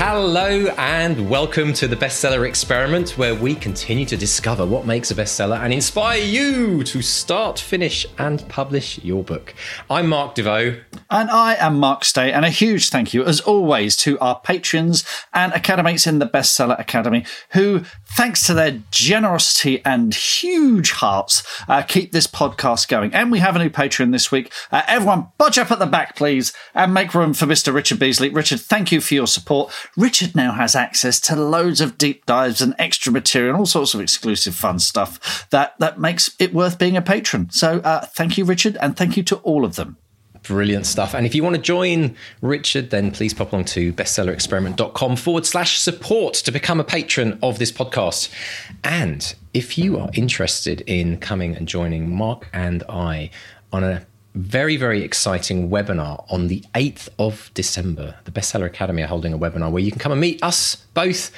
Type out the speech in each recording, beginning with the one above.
Hello and welcome to the Bestseller Experiment, where we continue to discover what makes a bestseller and inspire you to start, finish, and publish your book. I'm Mark Desvaux. And I am Mark Stay, and a huge thank you, as always, to our patrons and academics in the Bestseller Academy, who, thanks to their generosity and huge hearts, uh, keep this podcast going. And we have a new patron this week. Uh, everyone, budge up at the back, please, and make room for Mr. Richard Beasley. Richard, thank you for your support. Richard now has access to loads of deep dives and extra material and all sorts of exclusive fun stuff that, that makes it worth being a patron. So uh, thank you, Richard, and thank you to all of them. Brilliant stuff. And if you want to join Richard, then please pop along to bestsellerexperiment.com forward slash support to become a patron of this podcast. And if you are interested in coming and joining Mark and I on a very, very exciting webinar on the 8th of December. The Bestseller Academy are holding a webinar where you can come and meet us both.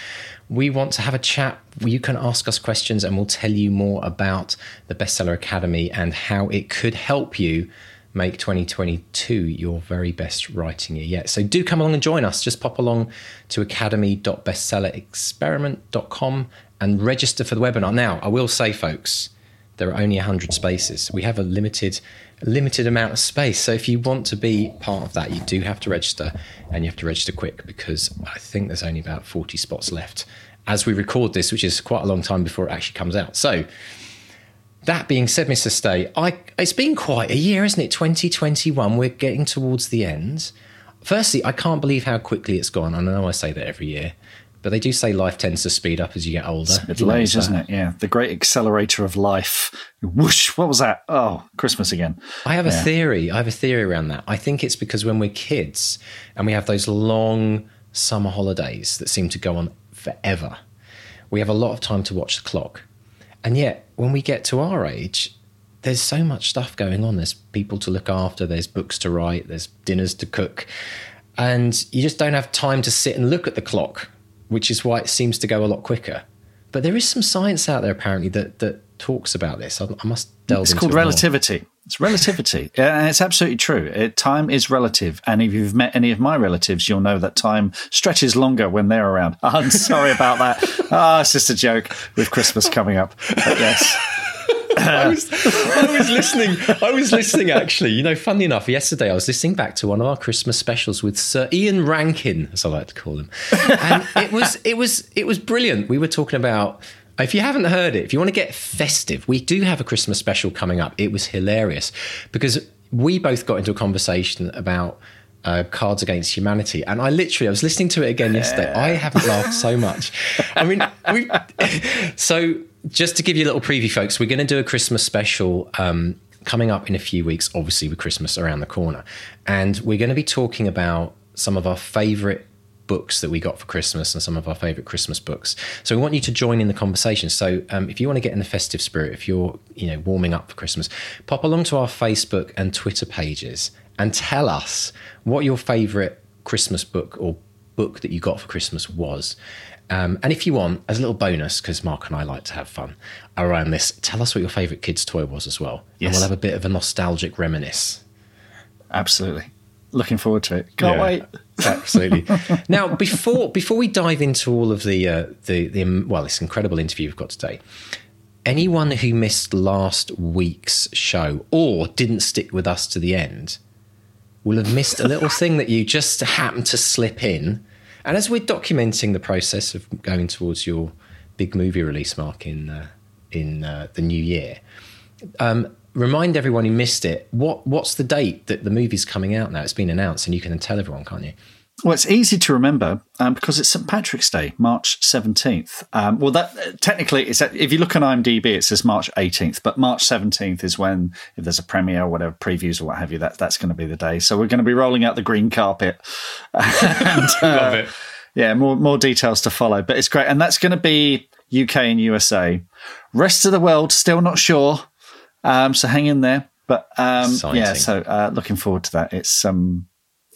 We want to have a chat. You can ask us questions and we'll tell you more about the Bestseller Academy and how it could help you make 2022 your very best writing year yet. So do come along and join us. Just pop along to academy.bestsellerexperiment.com and register for the webinar. Now, I will say, folks, there are only 100 spaces. We have a limited limited amount of space. So if you want to be part of that, you do have to register and you have to register quick because I think there's only about 40 spots left as we record this, which is quite a long time before it actually comes out. So that being said, Mr. Stay, I, it's been quite a year, isn't it? 2021, we're getting towards the end. Firstly, I can't believe how quickly it's gone. I know I say that every year, but they do say life tends to speed up as you get older. It's middle age, isn't it? Yeah. The great accelerator of life. Whoosh. What was that? Oh, Christmas again. I have yeah. a theory. I have a theory around that. I think it's because when we're kids and we have those long summer holidays that seem to go on forever, we have a lot of time to watch the clock. And yet, when we get to our age, there's so much stuff going on. There's people to look after, there's books to write, there's dinners to cook. And you just don't have time to sit and look at the clock which is why it seems to go a lot quicker. But there is some science out there apparently that that talks about this. I, I must delve. It's into It's called it relativity. More. It's relativity, and it's absolutely true. It, time is relative, and if you've met any of my relatives, you'll know that time stretches longer when they're around. I'm sorry about that. Ah, oh, it's just a joke with Christmas coming up. But yes. I, was, I was listening. I was listening. Actually, you know, funny enough, yesterday I was listening back to one of our Christmas specials with Sir Ian Rankin, as I like to call him, and it was it was it was brilliant. We were talking about. If you haven't heard it, if you want to get festive, we do have a Christmas special coming up. It was hilarious because we both got into a conversation about uh, Cards Against Humanity, and I literally I was listening to it again yesterday. I haven't laughed so much. I mean, we, so just to give you a little preview, folks, we're going to do a Christmas special um, coming up in a few weeks, obviously, with Christmas around the corner. And we're going to be talking about some of our favorite books that we got for Christmas and some of our favorite Christmas books. So we want you to join in the conversation. So um, if you want to get in the festive spirit, if you're you know warming up for Christmas, pop along to our Facebook and Twitter pages and tell us what your favorite Christmas book or book that you got for Christmas was. Um, and if you want, as a little bonus, because Mark and I like to have fun around this, tell us what your favourite kid's toy was as well. Yes. And we'll have a bit of a nostalgic reminisce. Absolutely. Looking forward to it. Can't yeah, wait. Absolutely. now, before before we dive into all of the, uh, the the well, this incredible interview we've got today, anyone who missed last week's show or didn't stick with us to the end will have missed a little thing that you just happened to slip in and as we're documenting the process of going towards your big movie release, Mark, in uh, in uh, the new year, um, remind everyone who missed it. What what's the date that the movie's coming out now? It's been announced, and you can tell everyone, can't you? Well, it's easy to remember um, because it's St Patrick's Day, March seventeenth. Um, well, that technically, it's if you look on IMDb, it says March eighteenth, but March seventeenth is when, if there's a premiere or whatever, previews or what have you, that that's going to be the day. So we're going to be rolling out the green carpet. and, uh, Love it. Yeah, more more details to follow, but it's great, and that's going to be UK and USA. Rest of the world, still not sure. Um, so hang in there. But um, yeah, so uh, looking forward to that. It's um,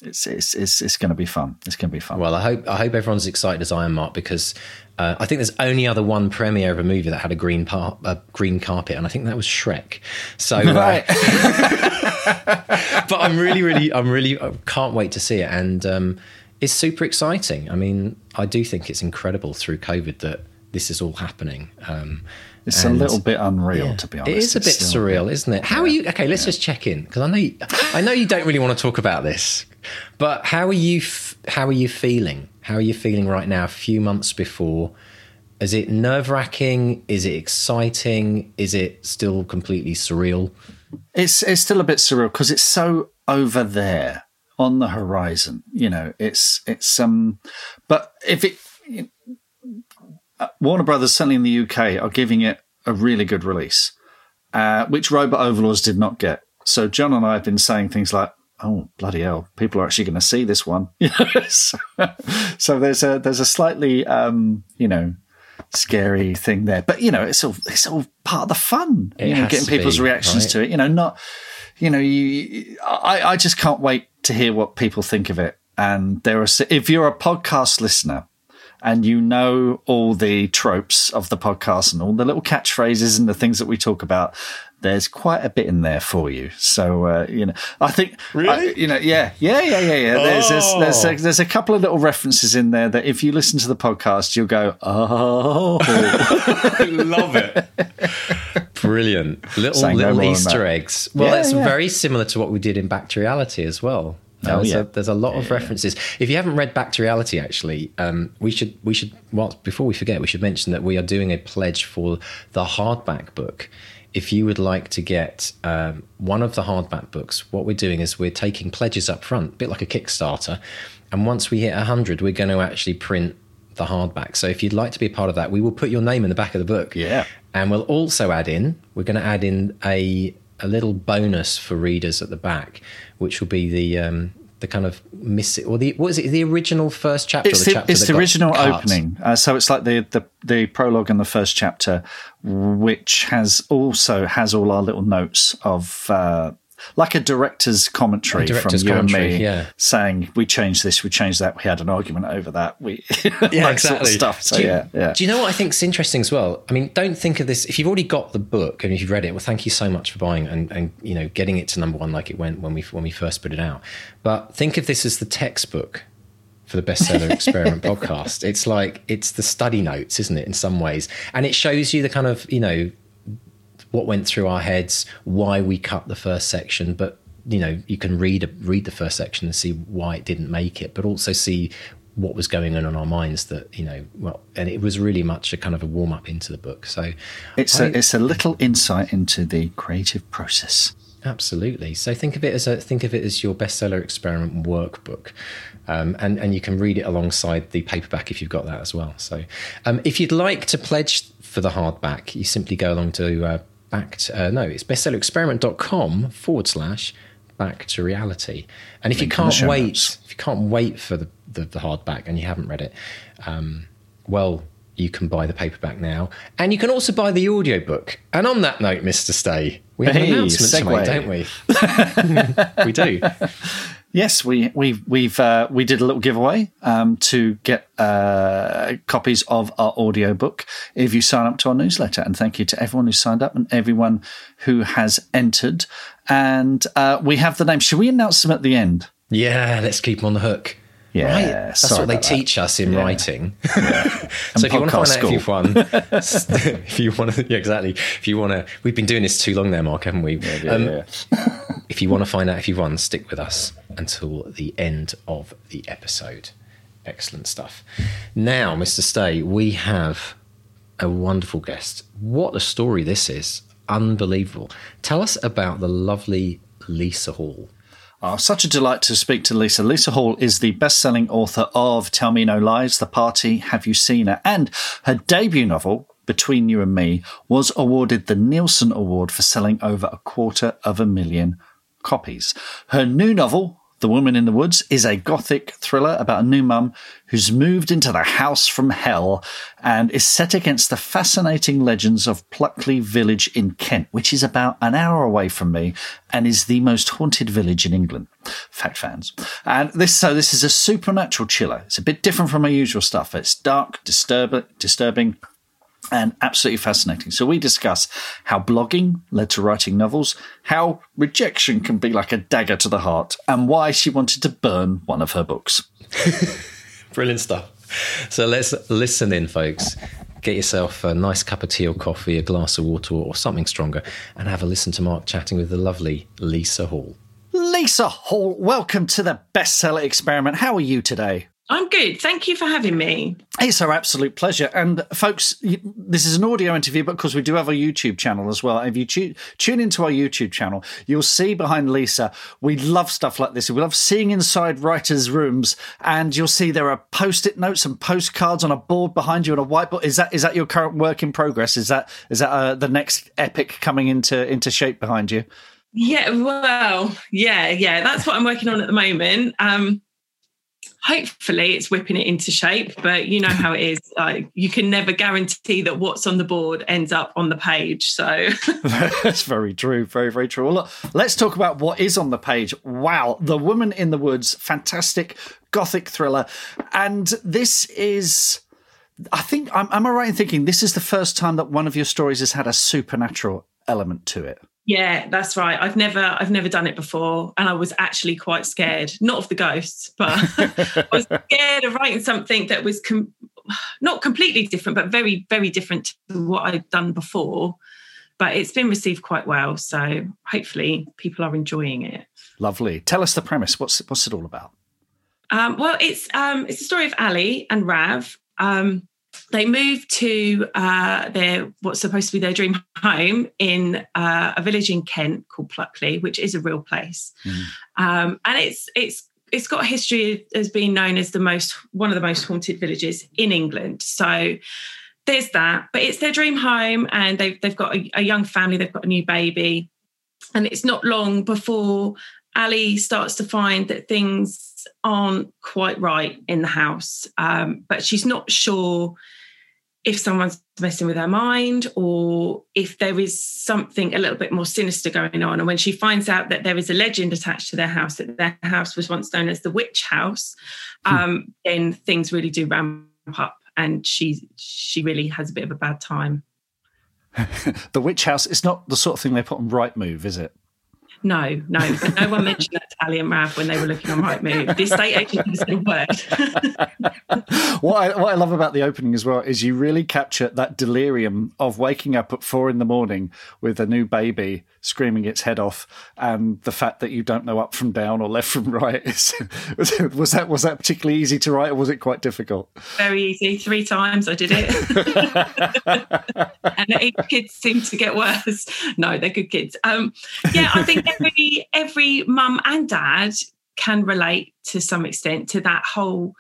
it's it's it's, it's going to be fun. It's going to be fun. Well, I hope I hope everyone's excited as I am, Mark, because uh, I think there's only other one premiere of a movie that had a green par- a green carpet, and I think that was Shrek. So, uh, but I'm really, really, I'm really, I can't wait to see it, and um, it's super exciting. I mean, I do think it's incredible through COVID that this is all happening. Um, it's a little bit unreal, to be honest. It is a bit still- surreal, isn't it? How are you? Okay, let's just check in because I know you, I know you don't really want to talk about this, but how are you? f- How are you feeling? How are you feeling right now? A few months before, is it nerve wracking? Is it exciting? Is it still completely surreal? It's it's still a bit surreal because it's so over there on the horizon. You know, it's it's um, but if it. Warner Brothers, certainly in the UK, are giving it a really good release, uh, which Robot Overlords did not get. So John and I have been saying things like, "Oh bloody hell, people are actually going to see this one." So, so there's a there's a slightly um, you know scary thing there, but you know it's all it's all part of the fun. It you know, getting to be, people's reactions right? to it. You know, not you know you. I I just can't wait to hear what people think of it. And there are if you're a podcast listener and you know all the tropes of the podcast and all the little catchphrases and the things that we talk about, there's quite a bit in there for you. So uh, you know, I think Really? I- you know, yeah, yeah, yeah, yeah, yeah. There's there's, there's, a, there's a couple of little references in there that if you listen to the podcast, you'll go, oh, Love it. Brilliant. Little Saying little than Easter eggs. Well, Yeah, it's yeah. very similar to what we did in Back to Reality as well. Oh, There's, yeah. a, there's a lot of references. If you haven't read Back to Reality, actually, um, we should we should well before we forget, we should mention that we are doing a pledge for the hardback book. If you would like to get um, one of the hardback books, what we're doing is we're taking pledges up front, a bit like a Kickstarter, and once we hit hundred, we're going to actually print the hardback. So if you'd like to be a part of that, we will put your name in the back of the book. Yeah. And we'll also add in, we're going to add in a a little bonus for readers at the back, which will be the um, the kind of miss or the what is it? The original first chapter. it's or the, the, chapter it's the original cut? opening. Uh, so it's like the, the the prologue and the first chapter, which has also has all our little notes of. Uh, like a director's commentary A director's from you commentary, and me, yeah. saying we changed this, we changed that, we had an argument over that, we Yeah, that sort of exactly. stuff. So do you, yeah, yeah. Do you know what I think's interesting as well? I mean, don't think of this if you've already got the book and if you've read it. Well, thank you so much for buying and and you know getting it to number one like it went when we when we first put it out. But think of this as the textbook for the bestseller experiment podcast. It's like it's the study notes, isn't it? In some ways, and it shows you the kind of you know what went through our heads, why we cut the first section, but you know you can read read the first section and see why it didn't make it, but also see what was going on in our minds that you know well and it was really much a kind of a warm up into the book so It's I- a it's a little insight into the creative process. Absolutely. So think of it as a think of it as your bestseller experiment workbook, um, and and you can read it alongside the paperback if you've got that as well. So um, if you'd like to pledge for the hardback, you simply go along to uh, back to, uh, no, it's bestsellerexperiment.com forward slash back to reality. And if Link you can't wait, notes. if you can't wait for the, the, the hardback and you haven't read it, um, well, you can buy the paperback now, and you can also buy the audiobook. And on that note, Mr. Stay, we have Hey, an announcement to make, don't we? we do. Yes, we we we've uh, we did a little giveaway um, to get uh, copies of our audiobook if you sign up to our newsletter. And thank you to everyone who signed up and everyone who has entered. And uh, we have the name. Should we announce them at the end? Yeah, let's keep them on the hook. Yeah, right? That's what they that. teach us in writing. so if you want to find out if you've won, if you want to, yeah, exactly. If you want to, we've been doing this too long there, Mark, haven't we? Um, if you want to find out if you've won, stick with us until the end of the episode. Excellent stuff. Now, Mr. Stay, we have a wonderful guest. What a story this is. unbelievable. Tell us about the lovely Lisa Hall. Oh, such a delight to speak to Lisa. Lisa Hall is the best selling author of Tell Me No Lies, The Party, Have You Seen Her? And her debut novel, Between You and Me, was awarded the Nielsen Award for selling over a quarter of a million copies. Her new novel, the Woman in the Woods is a gothic thriller about a new mum who's moved into the house from hell and is set against the fascinating legends of Pluckley Village in Kent, which is about an hour away from me and is the most haunted village in England. Fact fans. And this, so this is a supernatural chiller. It's a bit different from my usual stuff. It's dark, disturb- disturbing, and absolutely fascinating. So we discuss how blogging led to writing novels, how rejection can be like a dagger to the heart, and why she wanted to burn one of her books. Brilliant stuff. So let's listen in, folks. Get yourself a nice cup of tea or coffee, a glass of water, or something stronger, and have a listen to Mark chatting with the lovely Lisa Hall. Lisa Hall, welcome to the bestseller experiment. How are you today? I'm good. Thank you for having me. It's our absolute pleasure. And folks, this is an audio interview, but because we do have a YouTube channel as well. If you tune, tune into our YouTube channel, you'll see behind Lisa, we love stuff like this. We love seeing inside writers' rooms, and you'll see there are post-it notes and postcards on a board behind you on a whiteboard. Is that is that your current work in progress? Is that is that uh, the next epic coming into into shape behind you? Yeah, well, yeah, yeah. That's what I'm working on at the moment. Um, hopefully it's whipping it into shape but you know how it is. Like you can never guarantee that what's on the board ends up on the page so. That's very true very very true. Well, look let's talk about what is on the page. Wow the woman in the woods fantastic gothic thriller. And this is i think am, am i right in thinking this is the first time that one of your stories has had a supernatural element to it yeah, that's right. I've never I've never done it before and I was actually quite scared, not of the ghosts, but I was scared of writing something that was com- not completely different but very very different to what I'd done before. But it's been received quite well, so hopefully people are enjoying it. Lovely. Tell us the premise. What's what's it all about? Um, well, it's um, it's the story of Ali and Rav. Um, they moved to uh, their what's supposed to be their dream home in uh, a village in Kent called Pluckley, which is a real place, mm. um, and it's it's it's got a history as being known as the most one of the most haunted villages in England. So there's that, but it's their dream home, and they've they've got a, a young family, they've got a new baby, and it's not long before Ali starts to find that things aren't quite right in the house, um, but she's not sure if someone's messing with her mind or if there is something a little bit more sinister going on. And when she finds out that there is a legend attached to their house, that their house was once known as the witch house, hmm. um, then things really do ramp up and she she really has a bit of a bad time. the witch house is not the sort of thing they put on Rightmove, is it? No, no, no one mentioned that to Ali and Rav when they were looking on Rightmove. The estate agent didn't say word. what, I, what I love about the opening as well is you really capture that delirium of waking up at four in the morning with a new baby screaming its head off, and the fact that you don't know up from down or left from right. Is, was that was that particularly easy to write, or was it quite difficult? Very easy. Three times I did it, and each kids seem to get worse. No, they're good kids. Um, yeah, I think every every mum and dad can relate to some extent to that whole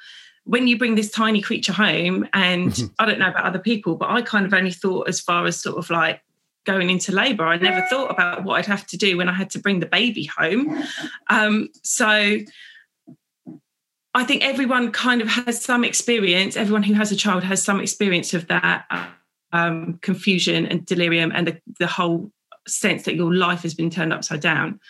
when you bring this tiny creature home and mm-hmm. i don't know about other people but i kind of only thought as far as sort of like going into labor i never thought about what i'd have to do when i had to bring the baby home um, so i think everyone kind of has some experience everyone who has a child has some experience of that um, confusion and delirium and the, the whole sense that your life has been turned upside down.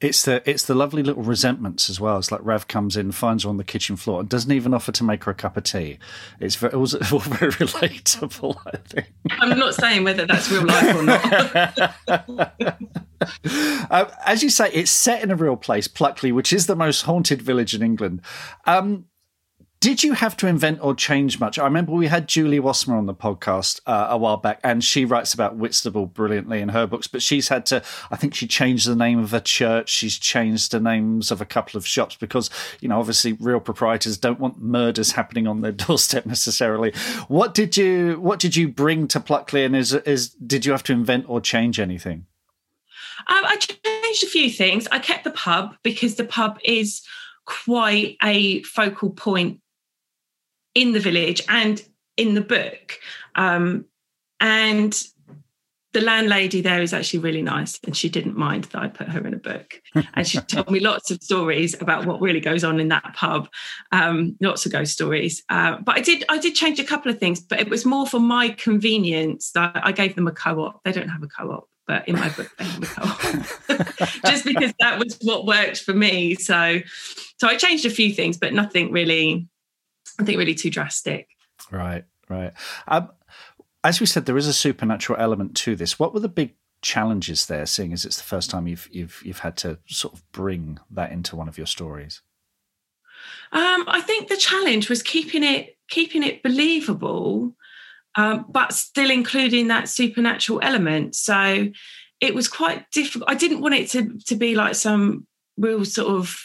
It's the it's the lovely little resentments as well. It's like Rav comes in, finds her on the kitchen floor, and doesn't even offer to make her a cup of tea. It's very, it was all very relatable. I think. I'm not saying whether that's real life or not. uh, as you say, it's set in a real place, Pluckley, which is the most haunted village in England. Um, Did you have to invent or change much? I remember we had Julie Wassmer on the podcast uh, a while back, and she writes about Whitstable brilliantly in her books. But she's had to, I think she changed the name of a church. She's changed the names of a couple of shops because, you know, obviously real proprietors don't want murders happening on their doorstep necessarily. What did you What did you bring to Pluckley, and is is did you have to invent or change anything? Um, I changed a few things. I kept the pub because the pub is quite a focal point in the village and in the book. Um, and the landlady there is actually really nice and she didn't mind that I put her in a book. And she told me lots of stories about what really goes on in that pub, um, lots of ghost stories. Uh, but I did I did change a couple of things, but it was more for my convenience that I gave them a co-op. They don't have a co-op, but in my book they have a co-op. Just because that was what worked for me. So so I changed a few things, but nothing really I think really too drastic. Right, right. Um, as we said, there is a supernatural element to this. What were the big challenges there, seeing as it's the first time you've you've you've had to sort of bring that into one of your stories? Um, I think the challenge was keeping it keeping it believable, um, but still including that supernatural element. So it was quite difficult. I didn't want it to to be like some real sort of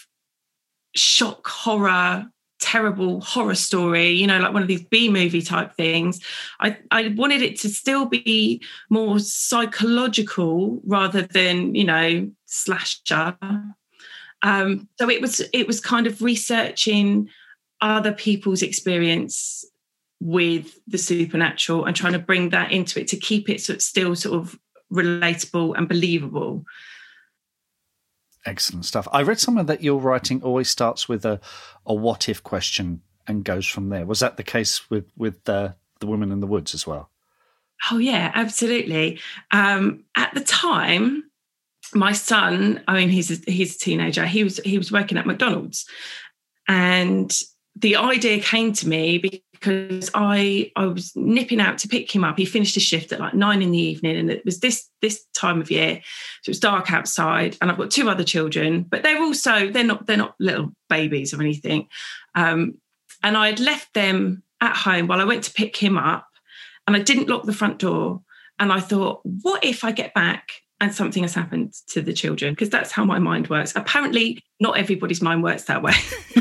shock horror terrible horror story, you know, like one of these B movie type things. I, I wanted it to still be more psychological rather than, you know, slasher. Um, so it was it was kind of researching other people's experience with the supernatural and trying to bring that into it to keep it sort of still sort of relatable and believable. Excellent stuff. I read somewhere that your writing always starts with a, a what if question and goes from there. Was that the case with with the the woman in the woods as well? Oh yeah, absolutely. Um, at the time, my son, I mean, he's a, he's a teenager. He was he was working at McDonald's, and the idea came to me because I I was nipping out to pick him up. He finished his shift at like nine in the evening, and it was this this time of year, so it was dark outside. And I've got two other children, but they're also they're not they're not little babies or anything. Um, and I had left them at home while I went to pick him up, and I didn't lock the front door. And I thought, what if I get back and something has happened to the children because that's how my mind works. Apparently, not everybody's mind works that way.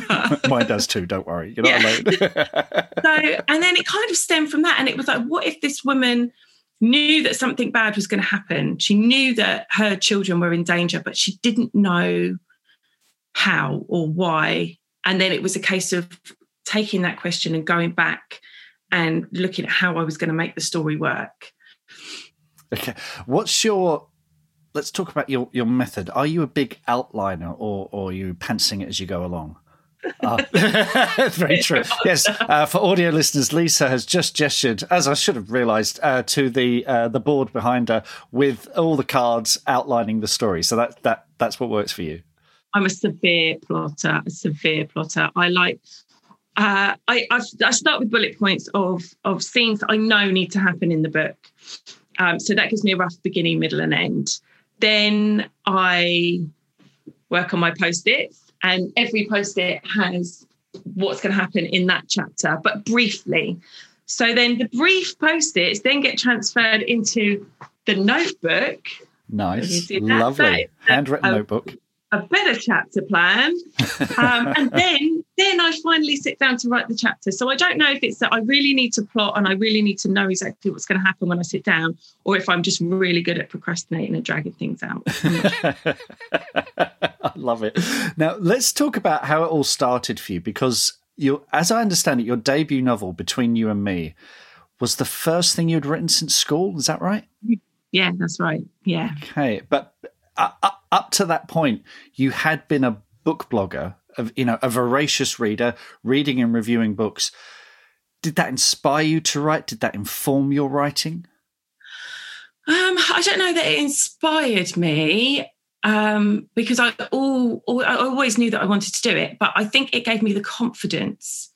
Mine does too. Don't worry, you're not alone. so, and then it kind of stemmed from that, and it was like, what if this woman knew that something bad was going to happen? She knew that her children were in danger, but she didn't know how or why. And then it was a case of taking that question and going back and looking at how I was going to make the story work. Okay. What's your let's talk about your, your method. Are you a big outliner or, or are you pantsing it as you go along? uh, very true. Yes, uh, for audio listeners, Lisa has just gestured, as I should have realised, uh, to the uh, the board behind her with all the cards outlining the story. So that that that's what works for you. I'm a severe plotter. A severe plotter. I like. Uh, I, I, I start with bullet points of of scenes I know need to happen in the book. Um, so that gives me a rough beginning, middle, and end. Then I work on my post its, and every post it has what's going to happen in that chapter, but briefly. So then the brief post its then get transferred into the notebook. Nice. Lovely. Handwritten a, notebook a better chapter plan. Um, and then then i finally sit down to write the chapter. So i don't know if it's that i really need to plot and i really need to know exactly what's going to happen when i sit down or if i'm just really good at procrastinating and dragging things out. I love it. Now let's talk about how it all started for you because you as i understand it your debut novel between you and me was the first thing you'd written since school is that right? Yeah that's right. Yeah. Okay but uh, up to that point, you had been a book blogger, of you know, a voracious reader, reading and reviewing books. Did that inspire you to write? Did that inform your writing? Um, I don't know that it inspired me um, because I all, all, I always knew that I wanted to do it, but I think it gave me the confidence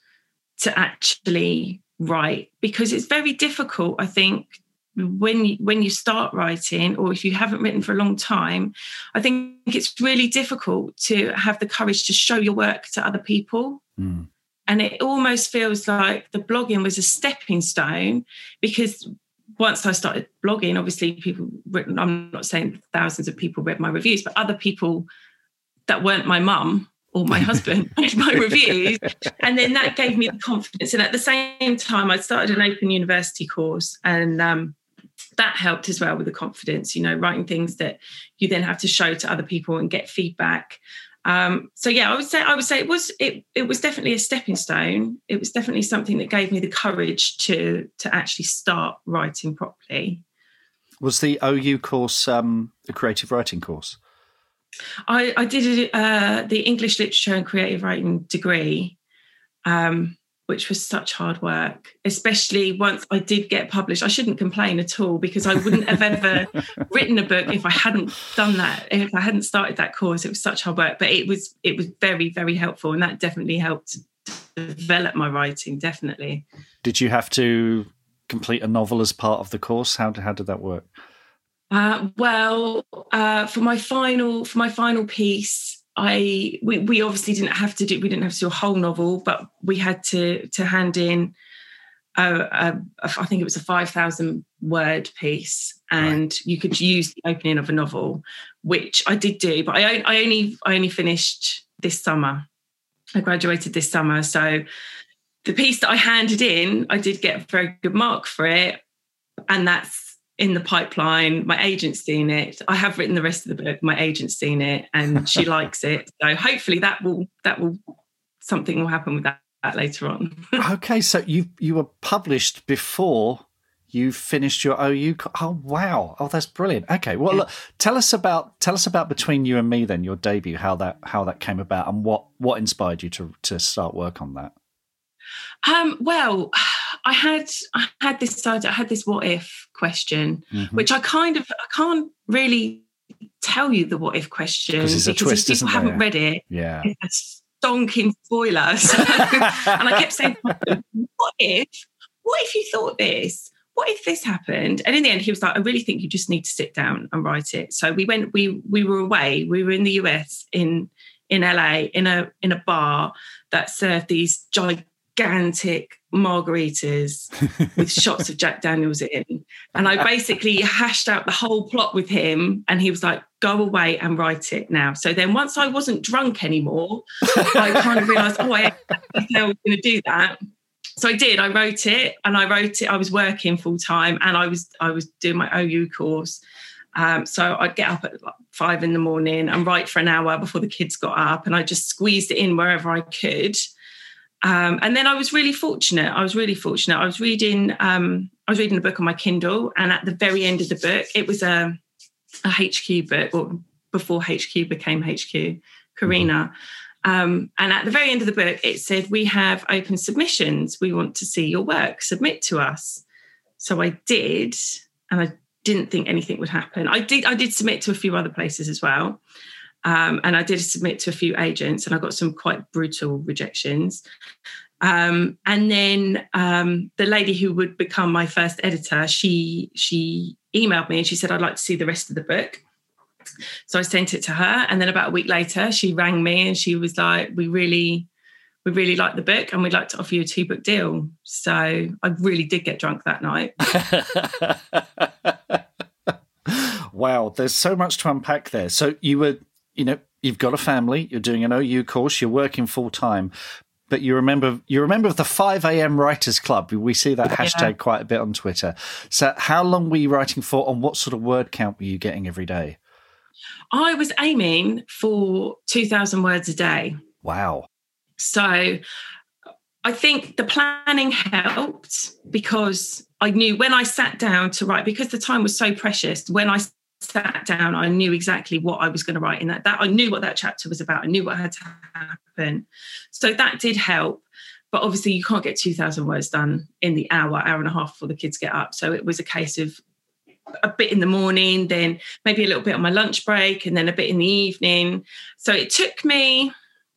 to actually write because it's very difficult. I think when you, when you start writing or if you haven't written for a long time i think it's really difficult to have the courage to show your work to other people mm. and it almost feels like the blogging was a stepping stone because once I started blogging, obviously people written, I'm not saying thousands of people read my reviews, but other people that weren't my mum or my husband read my reviews. And then that gave me the confidence. And at the same time, I started an open university course and um, that helped as well with the confidence, you know, writing things that you then have to show to other people and get feedback. Um, so yeah, I would say I would say it was it it was definitely a stepping stone. It was definitely something that gave me the courage to to actually start writing properly. Was the OU course um, a creative writing course? I, I did uh, the English literature and creative writing degree, um, which was such hard work, especially once I did get published. I shouldn't complain at all because I wouldn't have ever written a book if I hadn't done that. If I hadn't started that course, it was such hard work, but it was it was very very helpful, and that definitely helped develop my writing. Definitely. Did you have to complete a novel as part of the course? How how did that work? Uh, well, uh, for my final for my final piece, I we, we obviously didn't have to do we didn't have to do a whole novel, but we had to to hand in a, a, a I think it was a five thousand word piece, and right. you could use the opening of a novel, which I did do, but I, I only I only finished this summer. I graduated this summer, so the piece that I handed in, I did get a very good mark for it, and that's in the pipeline. My agent's seen it. I have written the rest of the book. My agent's seen it, and she likes it. So hopefully that will that will something will happen with that, that later on. okay, so you you were published before you finished your OU. Oh wow! Oh, that's brilliant. Okay, well, yeah. look, tell us about tell us about between you and me then your debut, how that how that came about, and what what inspired you to to start work on that. Um, well, I had I had this I had this what if question, mm-hmm. which I kind of I can't really tell you the what if question because twist, if people haven't read it, yeah, it's a stonking spoiler. So, and I kept saying, "What if? What if you thought this? What if this happened?" And in the end, he was like, "I really think you just need to sit down and write it." So we went. We we were away. We were in the US in in LA in a in a bar that served these gigantic margaritas with shots of Jack Daniels in. And I basically hashed out the whole plot with him. And he was like, go away and write it now. So then once I wasn't drunk anymore, I kind of realized, oh, I, I was going to do that. So I did. I wrote it and I wrote it. I was working full time and I was I was doing my OU course. Um, so I'd get up at like five in the morning and write for an hour before the kids got up, and I just squeezed it in wherever I could. Um, and then I was really fortunate. I was really fortunate. I was reading um, I was reading a book on my Kindle, and at the very end of the book, it was a, a HQ book, or before HQ became HQ, Carina. Um, and at the very end of the book, it said, "We have open submissions. We want to see your work. Submit to us." So I did, and I didn't think anything would happen. I did. I did submit to a few other places as well. Um, and I did submit to a few agents, and I got some quite brutal rejections. Um, and then um, the lady who would become my first editor, she she emailed me and she said, "I'd like to see the rest of the book." So I sent it to her, and then about a week later, she rang me and she was like, "We really." We really like the book and we'd like to offer you a two book deal. So I really did get drunk that night. wow, there's so much to unpack there. So you were you know, you've got a family, you're doing an OU course, you're working full time, but you remember you remember the 5 a.m. writers club we see that yeah. hashtag quite a bit on twitter so how long were you writing for and what sort of word count were you getting every day i was aiming for 2000 words a day wow so i think the planning helped because i knew when i sat down to write because the time was so precious when i sat down, I knew exactly what I was going to write in that. That I knew what that chapter was about. I knew what had to happen. So that did help. But obviously, you can't get 2,000 words done in the hour, hour and a half before the kids get up. So it was a case of a bit in the morning, then maybe a little bit on my lunch break, and then a bit in the evening. So it took me,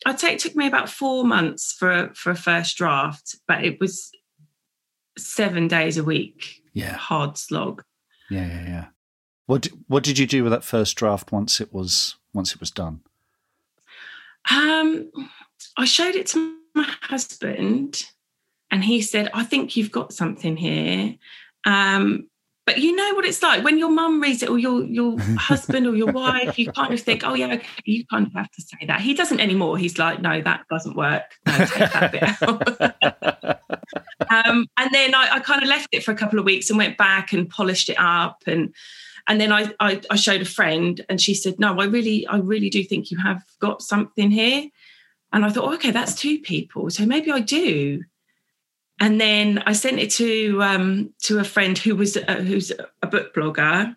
I'd say it took me about four months for for a first draft, but it was seven days a week. Yeah, hard slog. Yeah, yeah, yeah. What what did you do with that first draft once it was once it was done? Um, I showed it to my husband, and he said, I think you've got something here. Um, but you know what it's like when your mum reads it or your your husband or your wife, you kind of think, oh yeah, okay, you kind of have to say that. He doesn't anymore. He's like, no, that doesn't work. No, take that bit out. um, and then I, I kind of left it for a couple of weeks and went back and polished it up and and then I, I, I showed a friend and she said, no, I really, I really do think you have got something here. And I thought, oh, okay, that's two people. So maybe I do. And then I sent it to um, to a friend who was uh, who's a book blogger,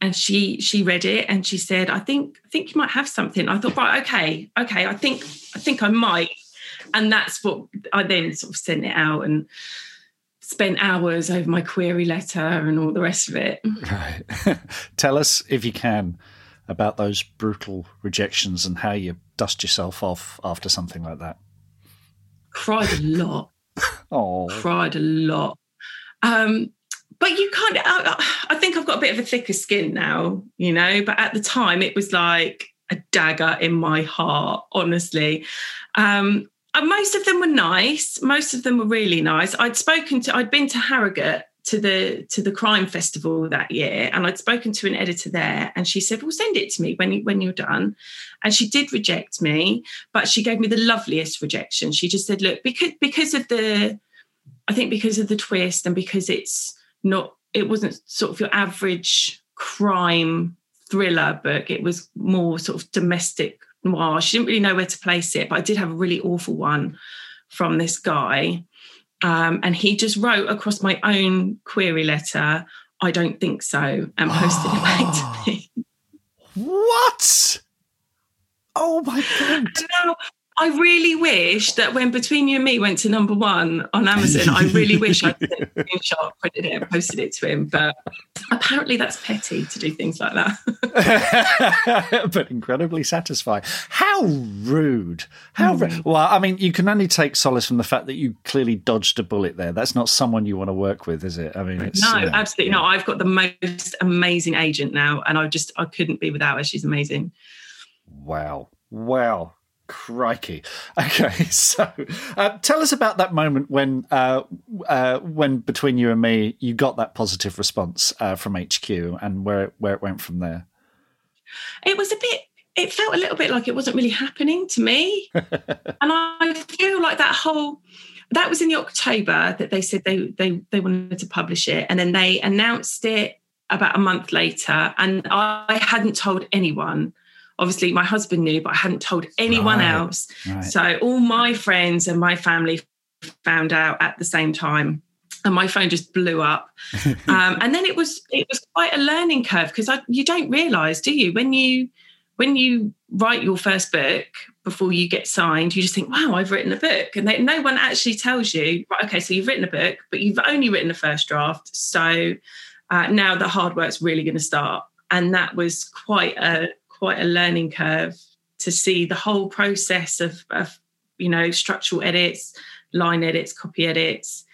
and she she read it and she said, "I think I think you might have something." I thought, right, okay, okay, I think I think I might, and that's what I then sort of sent it out and spent hours over my query letter and all the rest of it. Right. Tell us if you can about those brutal rejections and how you dust yourself off after something like that. Cried a lot. oh, cried a lot. Um, but you kind of, I, I think I've got a bit of a thicker skin now, you know. But at the time, it was like a dagger in my heart, honestly. Um, Uh, most of them were nice. Most of them were really nice. I'd spoken to, I'd been to Harrogate to the to the crime festival that year and I'd spoken to an editor there and she said well send it to me when when you're done and she did reject me but she gave me the loveliest rejection she just said look because because of the I think because of the twist and because it's not it wasn't sort of your average crime thriller book it was more sort of domestic noir she didn't really know where to place it but I did have a really awful one from this guy um, and he just wrote across my own query letter, I don't think so, and posted it back to me. What? Oh my God. Now, I really wish that when Between You and Me went to number one on Amazon, I really wish I'd screenshot, printed it, and posted it to him. But apparently, that's petty to do things like that. but incredibly satisfying. How rude! How mm. well? I mean, you can only take solace from the fact that you clearly dodged a bullet there. That's not someone you want to work with, is it? I mean, it's, no, uh, absolutely yeah. not. I've got the most amazing agent now, and I just I couldn't be without her. She's amazing. Wow. Wow. Crikey. Okay, so uh, tell us about that moment when, uh, uh, when between you and me, you got that positive response uh, from HQ and where it, where it went from there. It was a bit. It felt a little bit like it wasn't really happening to me, and I feel like that whole that was in the October that they said they they they wanted to publish it, and then they announced it about a month later, and I hadn't told anyone obviously my husband knew, but I hadn't told anyone right, else. Right. So all my friends and my family found out at the same time. And my phone just blew up, um, and then it was it was quite a learning curve because you don't realise, do you, when you when you write your first book before you get signed, you just think, "Wow, I've written a book," and they, no one actually tells you, "Right, okay, so you've written a book, but you've only written the first draft, so uh, now the hard work's really going to start." And that was quite a quite a learning curve to see the whole process of, of you know structural edits line edits copy edits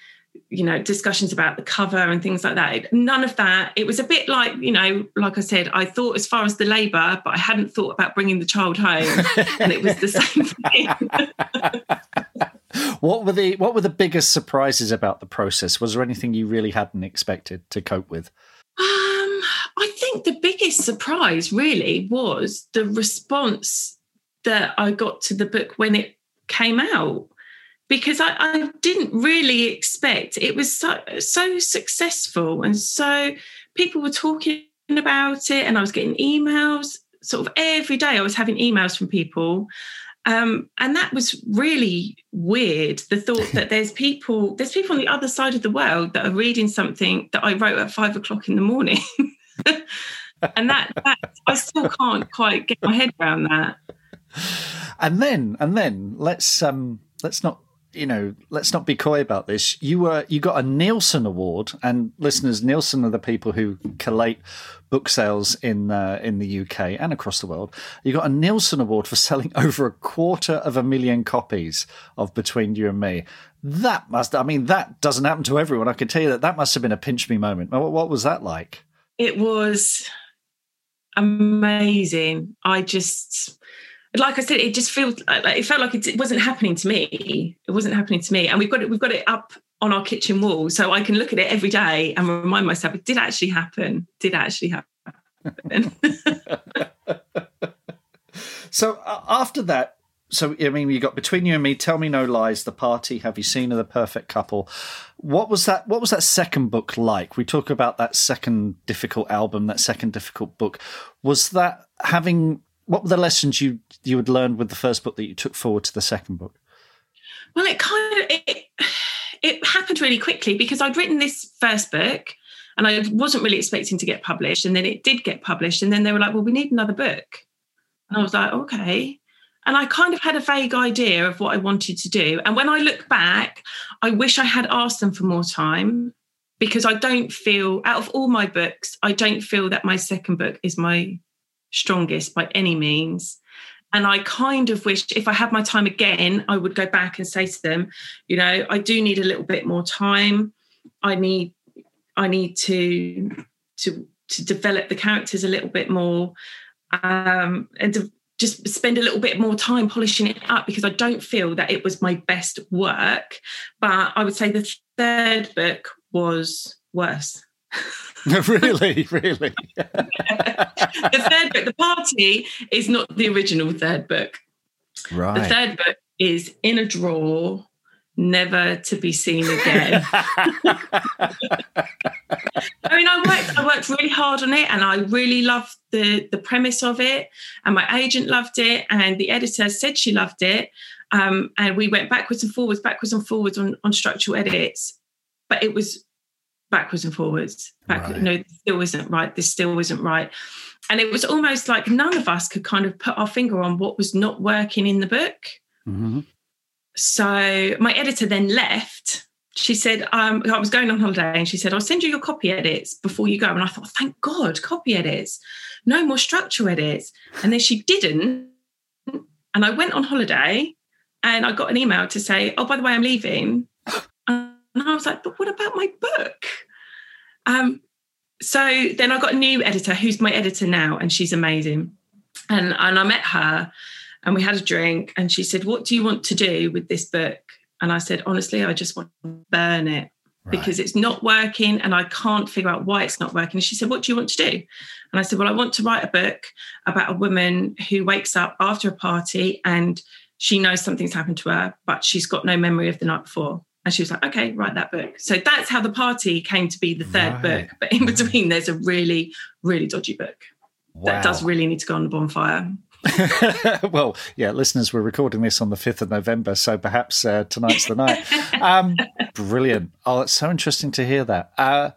you know discussions about the cover and things like that. None of that. It was a bit like you know like i said i thought as far as the labor but i hadn't thought about bringing the child home and it was the same thing. What were the what were the biggest surprises about the process? Was there anything you really hadn't expected to cope with i think the biggest surprise really was the response that I got to the book when it came out. Because I, I, didn't really expect it was so so successful and so people were talking about it and I was getting emails sort of every day I was having emails from people. Um, and that was really weird the thought that there's people there's people on the other side of the world that are reading something that I wrote at five o'clock in the morning and that, that I still can't quite get my head around that. And then, and then let's um let's not you know let's not be coy about this. You were you got a Nielsen award, and listeners, Nielsen are the people who collate book sales in uh, in the UK and across the world. You got a Nielsen award for selling over a quarter of a million copies of Between You and Me. That must, I mean, that doesn't happen to everyone. I can tell you that that must have been a pinch me moment. What, what was that like? It was amazing. I just like I said, it just feels like it felt like it wasn't happening to me. It wasn't happening to me, and we've got it. We've got it up on our kitchen wall, so I can look at it every day and remind myself it did actually happen. Did actually happen. so uh, after that, so I mean, you got between you and me. Tell me no lies. The party. Have you seen of the perfect couple? What was that? What was that second book like? We talk about that second difficult album, that second difficult book. Was that having? What were the lessons you you had learned with the first book that you took forward to the second book? Well, it kind of it, it happened really quickly because I'd written this first book and I wasn't really expecting to get published, and then it did get published, and then they were like, "Well, we need another book," and I was like, "Okay." And I kind of had a vague idea of what I wanted to do. And when I look back, I wish I had asked them for more time because I don't feel, out of all my books, I don't feel that my second book is my strongest by any means. And I kind of wish if I had my time again, I would go back and say to them, you know, I do need a little bit more time. I need, I need to, to, to develop the characters a little bit more um, and to, just spend a little bit more time polishing it up because I don't feel that it was my best work. But I would say the third book was worse. really, really. the third book, the party, is not the original third book. Right. The third book is in a drawer never to be seen again. I mean, I worked I worked really hard on it and I really loved the the premise of it. And my agent loved it and the editor said she loved it. Um, and we went backwards and forwards, backwards and forwards on, on structural edits. But it was backwards and forwards. Back, right. No, this still isn't right. This still isn't right. And it was almost like none of us could kind of put our finger on what was not working in the book. Mm-hmm so my editor then left. She said, um, I was going on holiday and she said, I'll send you your copy edits before you go. And I thought, thank God, copy edits, no more structure edits. And then she didn't. And I went on holiday and I got an email to say, oh, by the way, I'm leaving. And I was like, but what about my book? Um, so then I got a new editor who's my editor now, and she's amazing. And, and I met her and we had a drink and she said what do you want to do with this book and i said honestly i just want to burn it right. because it's not working and i can't figure out why it's not working and she said what do you want to do and i said well i want to write a book about a woman who wakes up after a party and she knows something's happened to her but she's got no memory of the night before and she was like, okay, write that book. So that's how the party came to be the third right. book. But in between, there's a really, really dodgy book wow. that does really need to go on the bonfire. well, yeah, listeners, we're recording this on the 5th of November, so perhaps uh, tonight's the night. Um, brilliant. Oh, it's so interesting to hear that. Uh,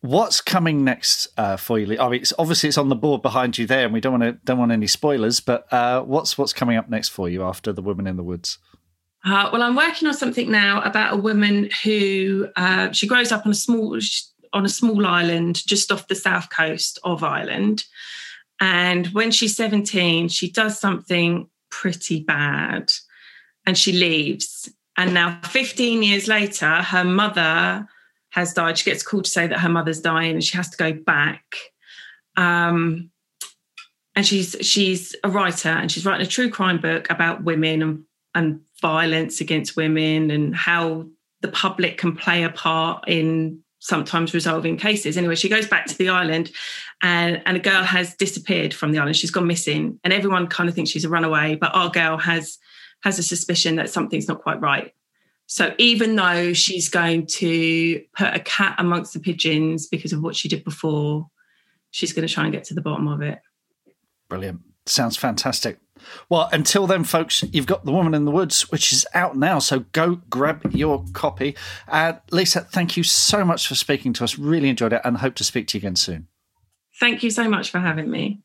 what's coming next uh, for you? I mean, it's, obviously it's on the board behind you there, and we don't want to don't want any spoilers. But uh, what's what's coming up next for you after the Woman in the Woods? Uh, well, I'm working on something now about a woman who uh, she grows up on a small on a small island just off the south coast of Ireland. And when she's 17, she does something pretty bad and she leaves. And now, 15 years later, her mother has died. She gets called to say that her mother's dying and she has to go back. Um, and she's she's a writer and she's writing a true crime book about women and, and violence against women and how the public can play a part in sometimes resolving cases. Anyway, she goes back to the island and, and a girl has disappeared from the island. She's gone missing. And everyone kind of thinks she's a runaway, but our girl has has a suspicion that something's not quite right. So even though she's going to put a cat amongst the pigeons because of what she did before, she's going to try and get to the bottom of it. Brilliant. Sounds fantastic. Well, until then, folks, you've got The Woman in the Woods, which is out now. So go grab your copy. Uh, Lisa, thank you so much for speaking to us. Really enjoyed it and hope to speak to you again soon. Thank you so much for having me.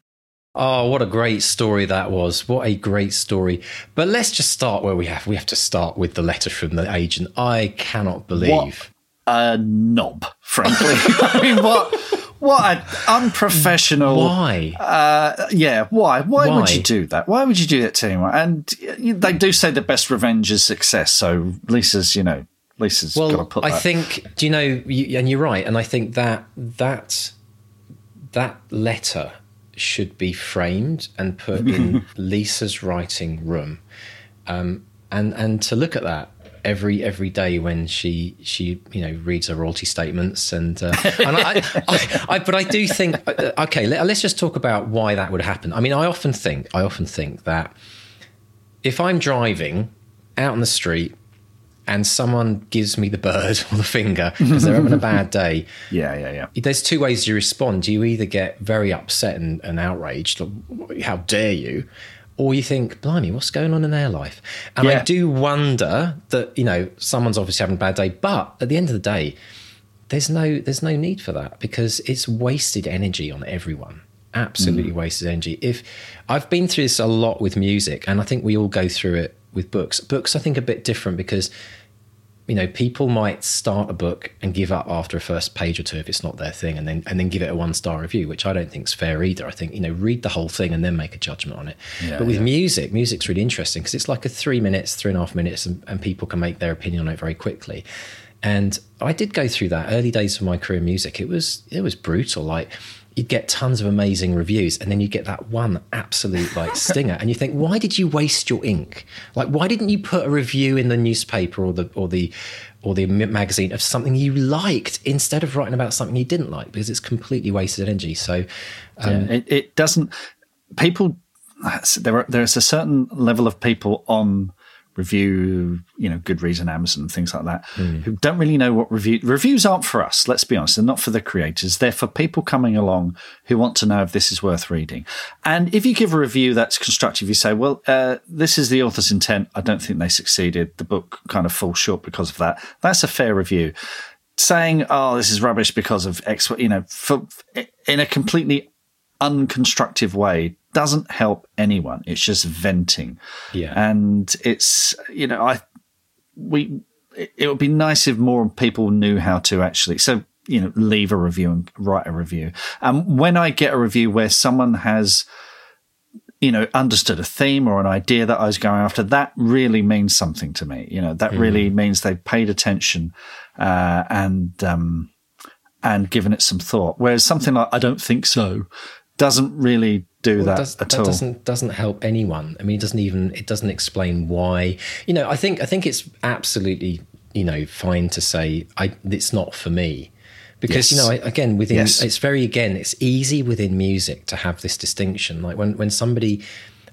Oh, what a great story that was. What a great story. But let's just start where we have. We have to start with the letter from the agent. I cannot believe. What a knob, frankly. I mean, what what an unprofessional. Why? Uh, yeah, why? why? why? would you do that? Why would you do that to anyone? And they do say the best revenge is success. So Lisa's, you know, Lisa's well, got to put. I think. Do you know? You, and you're right. And I think that that that letter should be framed and put in Lisa's writing room, um, and and to look at that every every day when she she you know reads her royalty statements and, uh, and I, I, I, but I do think uh, okay let, us just talk about why that would happen. I mean, I often think I often think that if I'm driving out on the street and someone gives me the bird or the finger because they're having a bad day. Yeah, yeah, yeah. There's two ways you respond. You either get very upset and, and outraged, how dare you? Or you think, blimey, what's going on in their life? And yeah. I do wonder that, you know, someone's obviously having a bad day, but at the end of the day, there's no there's no need for that because it's wasted energy on everyone absolutely mm. wasted energy. If I've been through this a lot with music, and I think we all go through it with books. Books, I think, a bit different because you know people might start a book and give up after a first page or two if it's not their thing, and then and then give it a one star review, which I don't think is fair either. I think you know read the whole thing and then make a judgment on it. Yeah, but with yeah. music, music's really interesting because it's like a three minutes, three and a half minutes, and, and people can make their opinion on it very quickly. And I did go through that early days of my career in music. It was it was brutal. Like you'd get tons of amazing reviews and then you get that one absolute like stinger and you think why did you waste your ink? Like why didn't you put a review in the newspaper or the or the or the magazine of something you liked instead of writing about something you didn't like? Because it's completely wasted energy. So um, yeah, it, it doesn't people there are, there's a certain level of people on review, you know, Goodreads and Amazon and things like that, mm. who don't really know what review reviews aren't for us. Let's be honest; they're not for the creators. They're for people coming along who want to know if this is worth reading. And if you give a review that's constructive, you say, "Well, uh, this is the author's intent. I don't think they succeeded. The book kind of falls short because of that." That's a fair review. Saying, "Oh, this is rubbish because of X," you know, for, in a completely unconstructive way doesn't help anyone. It's just venting. Yeah. And it's, you know, I, we, it would be nice if more people knew how to actually, so, you know, leave a review and write a review. And um, when I get a review where someone has, you know, understood a theme or an idea that I was going after, that really means something to me. You know, that mm. really means they've paid attention, uh, and, um, and given it some thought. Whereas something like, I don't think so, doesn't really do well, that does, at that all. Doesn't doesn't help anyone. I mean, it doesn't even it doesn't explain why. You know, I think I think it's absolutely you know fine to say I it's not for me because yes. you know again within yes. it's very again it's easy within music to have this distinction. Like when when somebody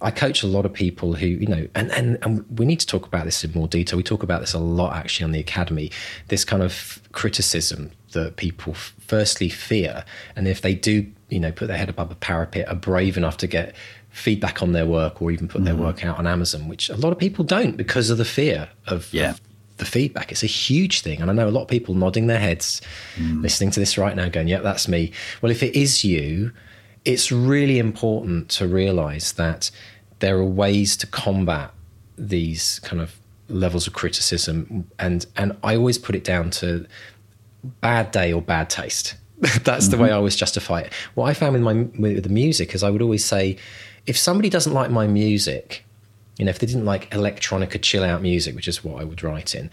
I coach a lot of people who, you know, and, and, and we need to talk about this in more detail. We talk about this a lot actually on the academy. This kind of criticism that people firstly fear, and if they do, you know, put their head above a parapet, are brave enough to get feedback on their work or even put mm. their work out on Amazon, which a lot of people don't because of the fear of, yeah. Of the feedback. It's a huge thing. And I know a lot of people nodding their heads, mm. listening to this right now, going, Yep, that's me. Well, if it is you, it's really important to realize that there are ways to combat these kind of levels of criticism and and I always put it down to bad day or bad taste. That's mm-hmm. the way mm-hmm. I always justify it. What I found with my with the music is I would always say, if somebody doesn't like my music, you know, if they didn't like electronica chill out music, which is what I would write in,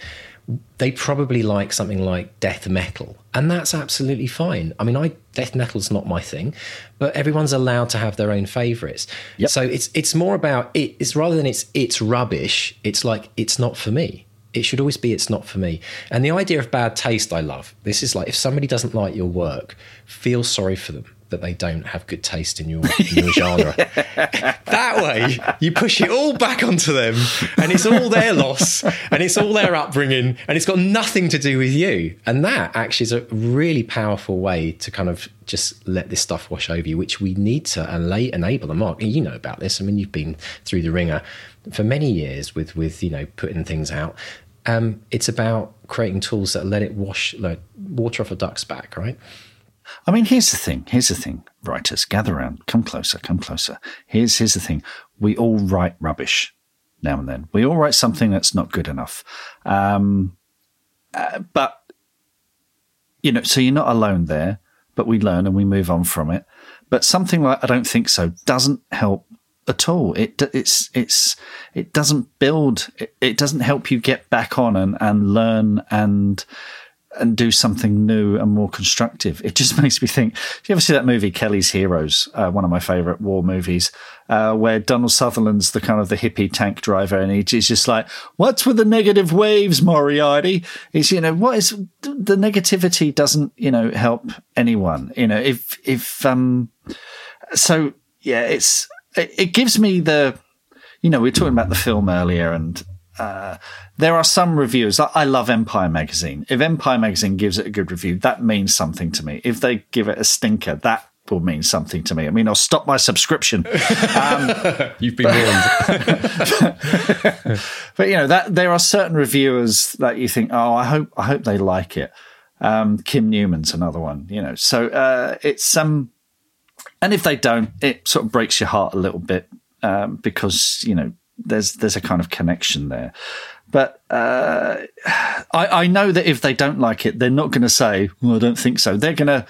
they probably like something like death metal, and that's absolutely fine. I mean, I death metal's not my thing, but everyone's allowed to have their own favorites. Yep. So it's it's more about it, it's rather than it's it's rubbish. It's like it's not for me it should always be it's not for me. And the idea of bad taste, I love. This is like if somebody doesn't like your work, feel sorry for them that they don't have good taste in your, in your genre. that way, you push it all back onto them, and it's all their loss, and it's all their upbringing, and it's got nothing to do with you. And that actually is a really powerful way to kind of just let this stuff wash over you, which we need to enable. the Mark, you know about this. I mean, you've been through the wringer for many years with with you know putting things out um, it's about creating tools that let it wash like water off a duck's back, right? I mean, here's the thing. Here's the thing. Writers, gather around. Come closer. Come closer. Here's here's the thing. We all write rubbish now and then. We all write something that's not good enough. Um, uh, but you know, so you're not alone there. But we learn and we move on from it. But something like I don't think so doesn't help at all. It it's it's it doesn't build. It, it doesn't help you get back on and and learn and and do something new and more constructive. It just makes me think. Do you ever see that movie Kelly's Heroes? Uh, one of my favorite war movies, uh, where Donald Sutherland's the kind of the hippie tank driver, and he's just like, "What's with the negative waves, Moriarty?" He's you know what is the negativity doesn't you know help anyone. You know if if um so yeah, it's it, it gives me the you know we were talking about the film earlier and uh, there are some reviews. I love Empire Magazine. If Empire Magazine gives it a good review, that means something to me. If they give it a stinker, that will mean something to me. I mean, I'll stop my subscription. Um, You've been warned. but you know that there are certain reviewers that you think, oh, I hope I hope they like it. Um, Kim Newman's another one. You know, so uh, it's um, and if they don't, it sort of breaks your heart a little bit um, because you know there's there's a kind of connection there. But uh, I, I, know that if they don't like it, they're not going to say, well, I don't think so. They're going to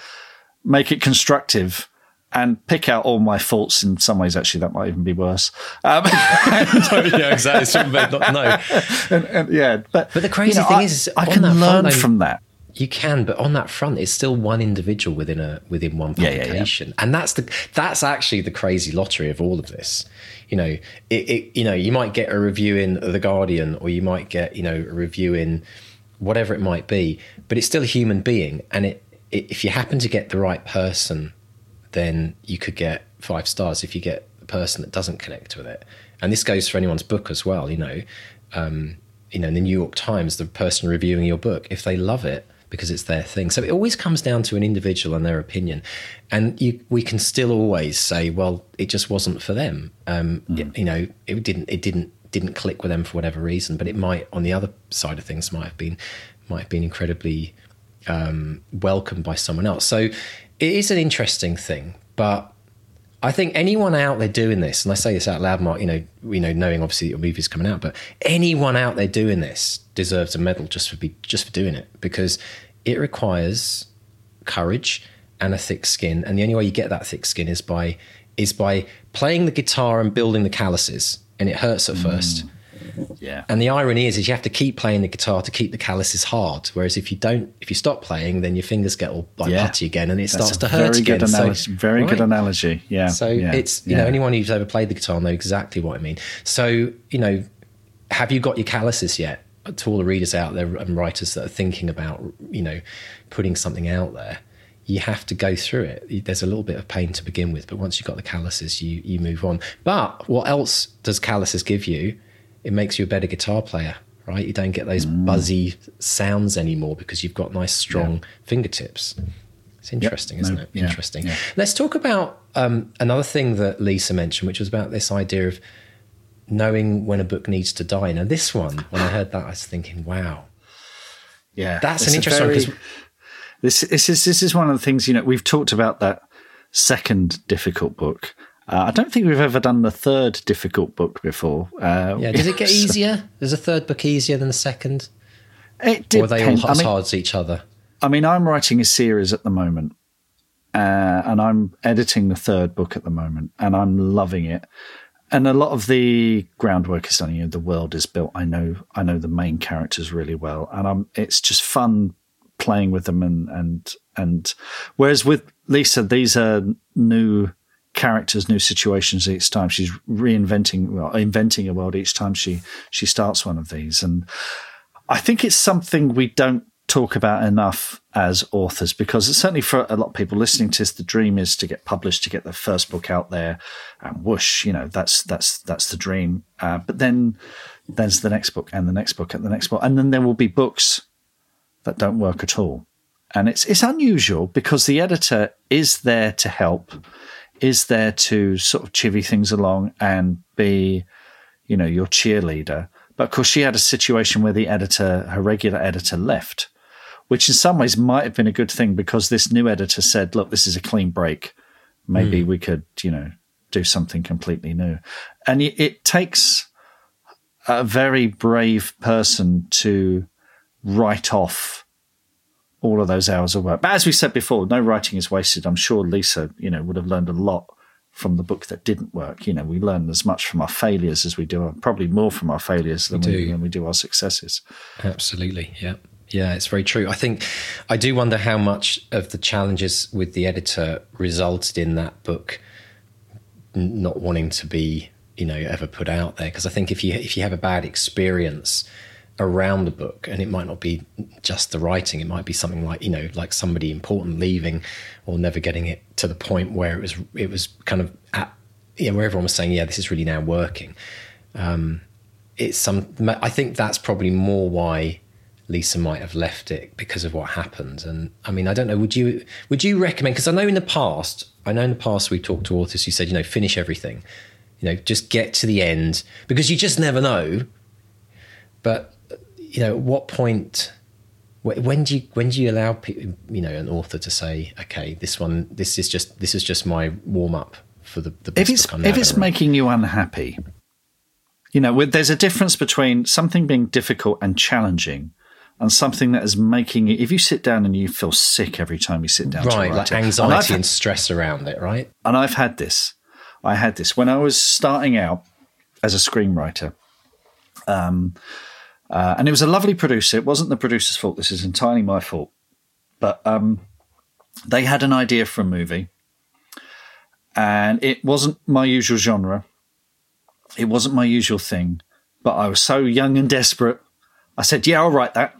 make it constructive and pick out all my faults. In some ways, actually, that might even be worse. Um, yeah, exactly. Some may not know. And, and, yeah, but but the crazy you know, thing I, is, I can learn front, from that. You can, but on that front, it's still one individual within a within one publication, yeah, yeah, and that's the that's actually the crazy lottery of all of this you know, it, it, you know, you might get a review in the Guardian, or you might get, you know, a review in whatever it might be, but it's still a human being, and it, it if you happen to get the right person, then you could get five stars. If you get the person that doesn't connect with it, and this goes for anyone's book as well, you know. Um, you know, in the New York Times, the person reviewing your book, if they love it, because it's their thing. So it always comes down to an individual and their opinion, and you, we can still always say, well, it just wasn't for them. Um, mm. it, you know, it didn't, it didn't, didn't click with them for whatever reason. But it might, on the other side of things, might have been, might have been incredibly um, welcomed by someone else. So it is an interesting thing, but I think anyone out there doing this, and I say this out loud, Mark, you know, you know, knowing obviously your movie's coming out, but anyone out there doing this deserves a medal just for be just for doing it because it requires courage and a thick skin, and the only way you get that thick skin is by is by playing the guitar and building the calluses, and it hurts at mm. first. Yeah. And the irony is, is you have to keep playing the guitar to keep the calluses hard. Whereas if you don't, if you stop playing, then your fingers get all like yeah. putty again, and it That's starts to hurt very again. Good analogy. So, very right? good analogy. Yeah. So yeah. it's you yeah. know anyone who's ever played the guitar know exactly what I mean. So you know, have you got your calluses yet? To all the readers out there and writers that are thinking about you know putting something out there, you have to go through it. There's a little bit of pain to begin with, but once you've got the calluses, you you move on. But what else does calluses give you? It makes you a better guitar player, right? You don't get those mm. buzzy sounds anymore because you've got nice, strong yeah. fingertips. It's interesting, yep. isn't no, it? Yeah. Interesting. Yeah. Let's talk about um, another thing that Lisa mentioned, which was about this idea of knowing when a book needs to die. Now, this one, when I heard that, I was thinking, wow. Yeah. That's an interesting very, one. This, this, is, this is one of the things, you know, we've talked about that second difficult book uh, I don't think we've ever done the third difficult book before. Uh, yeah, does it get easier? Is a third book easier than the second? It depends. Or are they all as I mean, each other? I mean, I'm writing a series at the moment, uh, and I'm editing the third book at the moment, and I'm loving it. And a lot of the groundwork is done. You know, the world is built. I know, I know the main characters really well, and I'm. It's just fun playing with them, and and and. Whereas with Lisa, these are new characters, new situations each time. She's reinventing, well, inventing a world each time she she starts one of these, and I think it's something we don't talk about enough as authors because it's certainly for a lot of people listening to this, the dream is to get published, to get the first book out there, and whoosh, you know, that's that's that's the dream. Uh, but then there's the next book and the next book and the next book, and then there will be books that don't work at all. And it's it's unusual because the editor is there to help is there to sort of chivvy things along and be, you know, your cheerleader. But of course, she had a situation where the editor, her regular editor, left, which in some ways might have been a good thing because this new editor said, look, this is a clean break. Maybe mm. we could, you know, do something completely new. And it takes a very brave person to write off all of those hours of work. But as we said before, no writing is wasted. I'm sure Lisa, you know, would have learned a lot from the book that didn't work. You know, we learn as much from our failures as we do, uh, probably more from our failures than we, we, than we do our successes. Absolutely, yeah. Yeah, it's very true. I think I do wonder how much of the challenges with the editor resulted in that book not wanting to be, you know, ever put out there. Because I think if you if you have a bad experience around the book, and it might not be just the writing, it might be something like you know, like somebody important leaving or never getting it to the point where it was it was kind of at you know, where everyone was saying, yeah, this is really now working. Um, it's some. I think that's probably more why Lisa might have left it because of what happened. And I mean, I don't know. Would you would you recommend? Because I know in the past, I know in the past we talked to authors who said, you know, finish everything. You know, just get to the end because you just never know. But you know, at what point? When do you when do you allow you know an author to say, okay, this one, this is just this is just my warm up for the, the if it's if it's making you unhappy, you know, there's a difference between something being difficult and challenging and something that is making you if you sit down and you feel sick every time you sit down right like anxiety and, and, stress around it right? And i've had this. I had this. When i was starting out as a screenwriter um, uh, and it was a lovely producer it wasn't the producer's fault this is entirely my fault but um, they had an idea for a movie and it wasn't my usual genre it wasn't my usual thing but i was so young and desperate I said, Yeah, I'll write that.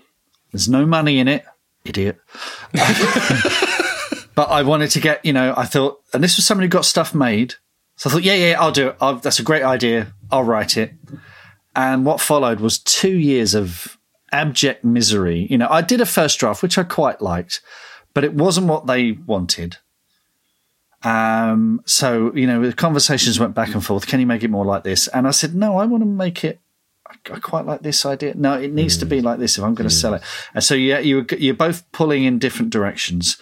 There's no money in it, idiot. but I wanted to get, you know, I thought, and this was somebody who got stuff made. So I thought, yeah, yeah, I'll do it. I'll, that's a great idea. I'll write it. And what followed was two years of abject misery. You know, I did a first draft, which I quite liked, but it wasn't what they wanted. Um, so, you know, the conversations went back and forth. Can you make it more like this? And I said, no, I want to make it I quite like this idea. No, it needs mm. to be mm. like this if I'm going to mm. sell it. And so yeah, you you're both pulling in different directions,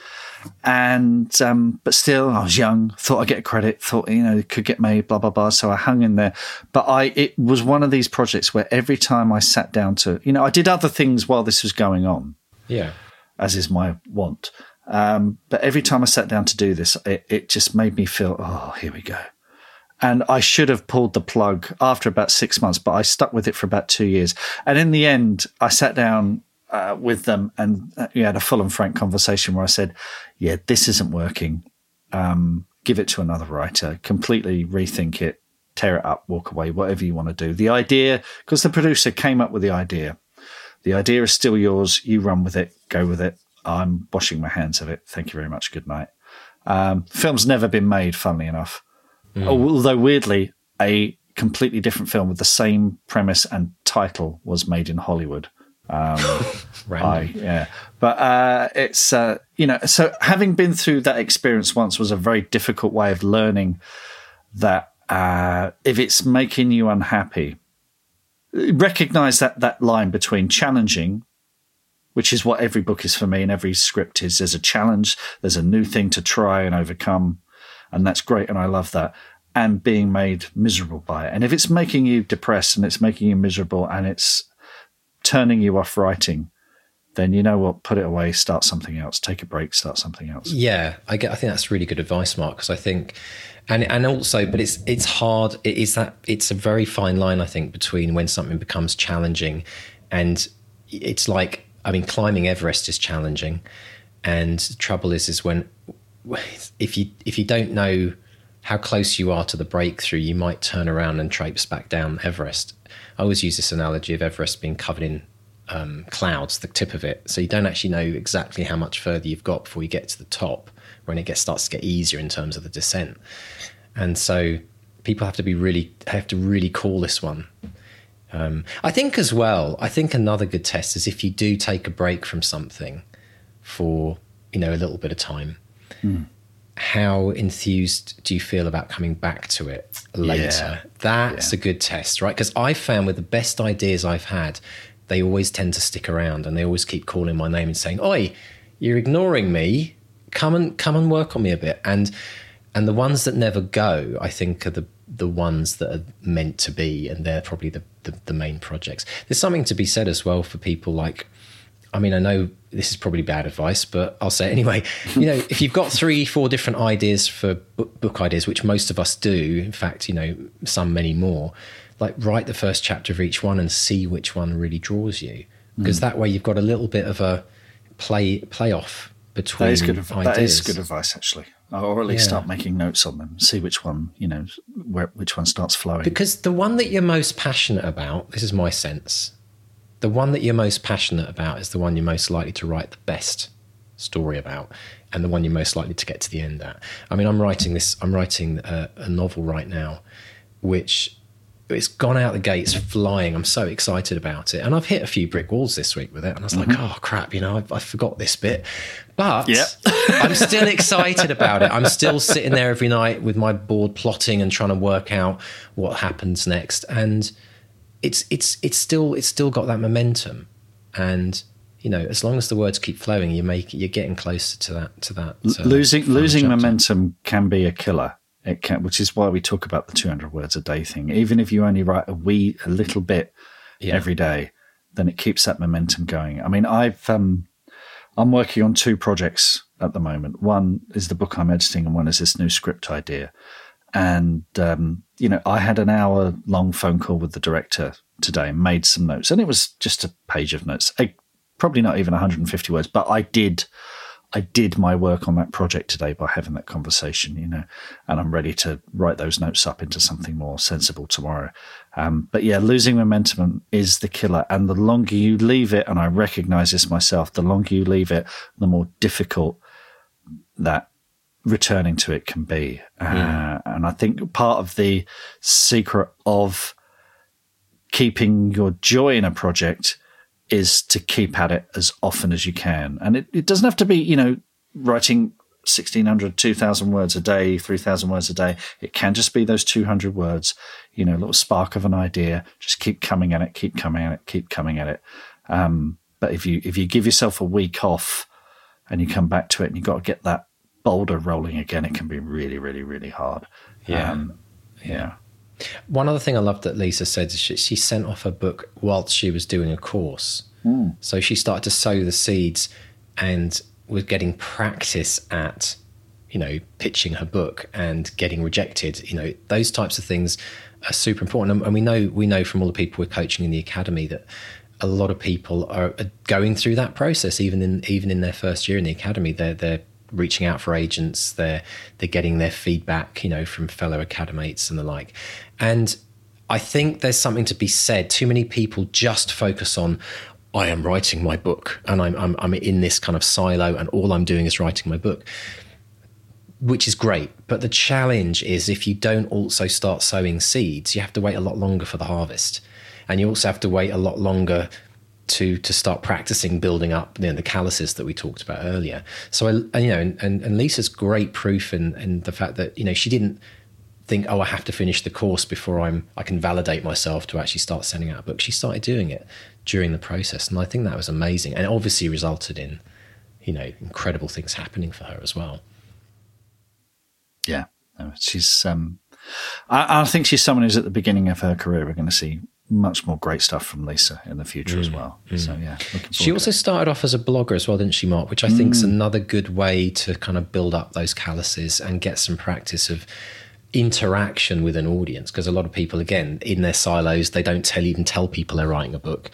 and um, but still, I was young, thought I'd get credit, thought you know could get made, blah blah blah. So I hung in there, but I it was one of these projects where every time I sat down to you know I did other things while this was going on, yeah, as is my want. Um, but every time I sat down to do this, it, it just made me feel, oh, here we go and I should have pulled the plug after about six months, but I stuck with it for about two years. And in the end, I sat down uh, with them and uh, we had a full and frank conversation where I said, "Yeah, this isn't working. Um, give it to another writer. Completely rethink it, tear it up, walk away, whatever you want to do." The idea, because the producer came up with the idea, the idea is still yours. You run with it, go with it. I'm washing my hands of it. Thank you very much. Good night. Um, film's never been made, funnily enough. Mm. Although weirdly, a completely different film with the same premise and title was made in Hollywood. Um, I, yeah, but uh, it's uh, you know, so having been through that experience once was a very difficult way of learning that uh, if it's making you unhappy, recognize that that line between challenging which is what every book is for me and every script is. There's a challenge, there's a new thing to try and overcome and that's great, and I love that. And being made miserable by it, and if it's making you depressed and it's making you miserable and it's turning you off writing, then you know what, put it away, start something else, take a break, start something else. Yeah, I get. I think that's really good advice, Mark, because I think, and and also, but it's it's hard. It is that it's a very fine line, I think, between when something becomes challenging, and it's like, I mean, climbing Everest is challenging, and the trouble is, is when if you if you don't know how close you are to the breakthrough, you might turn around and traipse back down Everest. I always use this analogy of Everest being covered in um, clouds, the tip of it. So you don't actually know exactly how much further you've got before you get to the top, when it gets starts to get easier in terms of the descent. And so people have to be really have to really call this one. Um, I think as well. I think another good test is if you do take a break from something for you know a little bit of time Mm. How enthused do you feel about coming back to it later? Yeah. That's yeah. a good test, right? Because I've found with the best ideas I've had, they always tend to stick around and they always keep calling my name and saying, Oi, you're ignoring me. Come and come and work on me a bit. And and the ones that never go, I think, are the the ones that are meant to be, and they're probably the, the, the main projects. There's something to be said as well for people like I mean, I know this is probably bad advice, but I'll say it anyway. You know, if you've got three, four different ideas for book ideas, which most of us do, in fact, you know, some many more, like write the first chapter of each one and see which one really draws you. because mm. that way you've got a little bit of a play playoff between That is good. ideas. is good advice, actually. Or at least Yeah. start making notes on them. See which one, you know, where which one starts flowing. Because the one that you're most passionate about, this is my sense, the one that you're most passionate about is the one you're most likely to write the best story about, and the one you're most likely to get to the end at. I mean, I'm writing this. I'm writing a, a novel right now, which it's gone out the gates flying. I'm so excited about it, and I've hit a few brick walls this week with it. And I was like, mm-hmm. oh crap, you know, I, I forgot this bit, but Yeah. I'm still excited about it. I'm still sitting there every night with my board plotting and trying to work out what happens next. And it's it's it's still it's still got that momentum. And you know, as long as the words keep flowing, you make you're getting closer to that to that. uh, losing losing chapter. momentum can be a killer. It can, which is why we talk about the 200 words a day thing. Even if you only write a wee, a little bit Yeah. every day, then it keeps that momentum going. I mean, I've um, I'm working on two projects at the moment. One is the book I'm editing, and one is this new script idea. And um, you know, I had an hour long phone call with the director today and made some notes, and it was just a page of notes, I, probably not even 150 words, but I did. I did my work on that project today by having that conversation, you know, and I'm ready to write those notes up into something more sensible tomorrow. Um, but yeah, losing momentum is the killer. And the longer you leave it, and I recognize this myself, the longer you leave it, the more difficult that returning to it can be. Uh, and I think part of the secret of keeping your joy in a project is to keep at it as often as you can. And it, it doesn't have to be, you know, writing 1600, 2000 words a day, 3000 words a day. It can just be those 200 words, you know, a little spark of an idea. Just keep coming at it, keep coming at it, keep coming at it. Um, but if you, if you give yourself a week off and you come back to it and you've got to get that boulder rolling again, it can be really, really, really hard. Yeah. Um, yeah. One other thing I loved that Lisa said is she, she sent off her book whilst she was doing a course. So she started to sow the seeds and was getting practice at, you know, pitching her book and getting rejected. You know, those types of things are super important. And, and we know we know from all the people we're coaching in the academy that a lot of people are, are going through that process, even in even in their first year in the academy. They're they're reaching out for agents. They're they're getting their feedback, you know, from fellow academates and the like. And I think there's something to be said. Too many people just focus on, I am writing my book and I'm, I'm, I'm in this kind of silo and all I'm doing is writing my book, which is great. But the challenge is if you don't also start sowing seeds, you have to wait a lot longer for the harvest. And you also have to wait a lot longer to to start practicing building up you know, the calluses that we talked about earlier. So I, you know, and, and, Lisa's great proof in, in the fact that you know she didn't think, oh, I have to finish the course before I'm I can validate myself to actually start sending out a book. She started doing it during the process, and I think that was amazing, and obviously resulted in you know incredible things happening for her as well. Yeah, she's. Um, I, I think she's someone who's at the beginning of her career. We're going to see much more great stuff from Lisa in the future as well. So yeah, Mm, She also started off as a blogger as well, didn't she, Mark? Which I think is another good way to kind of build up those calluses and get some practice of interaction with an audience. Because a lot of people, again, in their silos, they don't tell even tell people they're writing a book.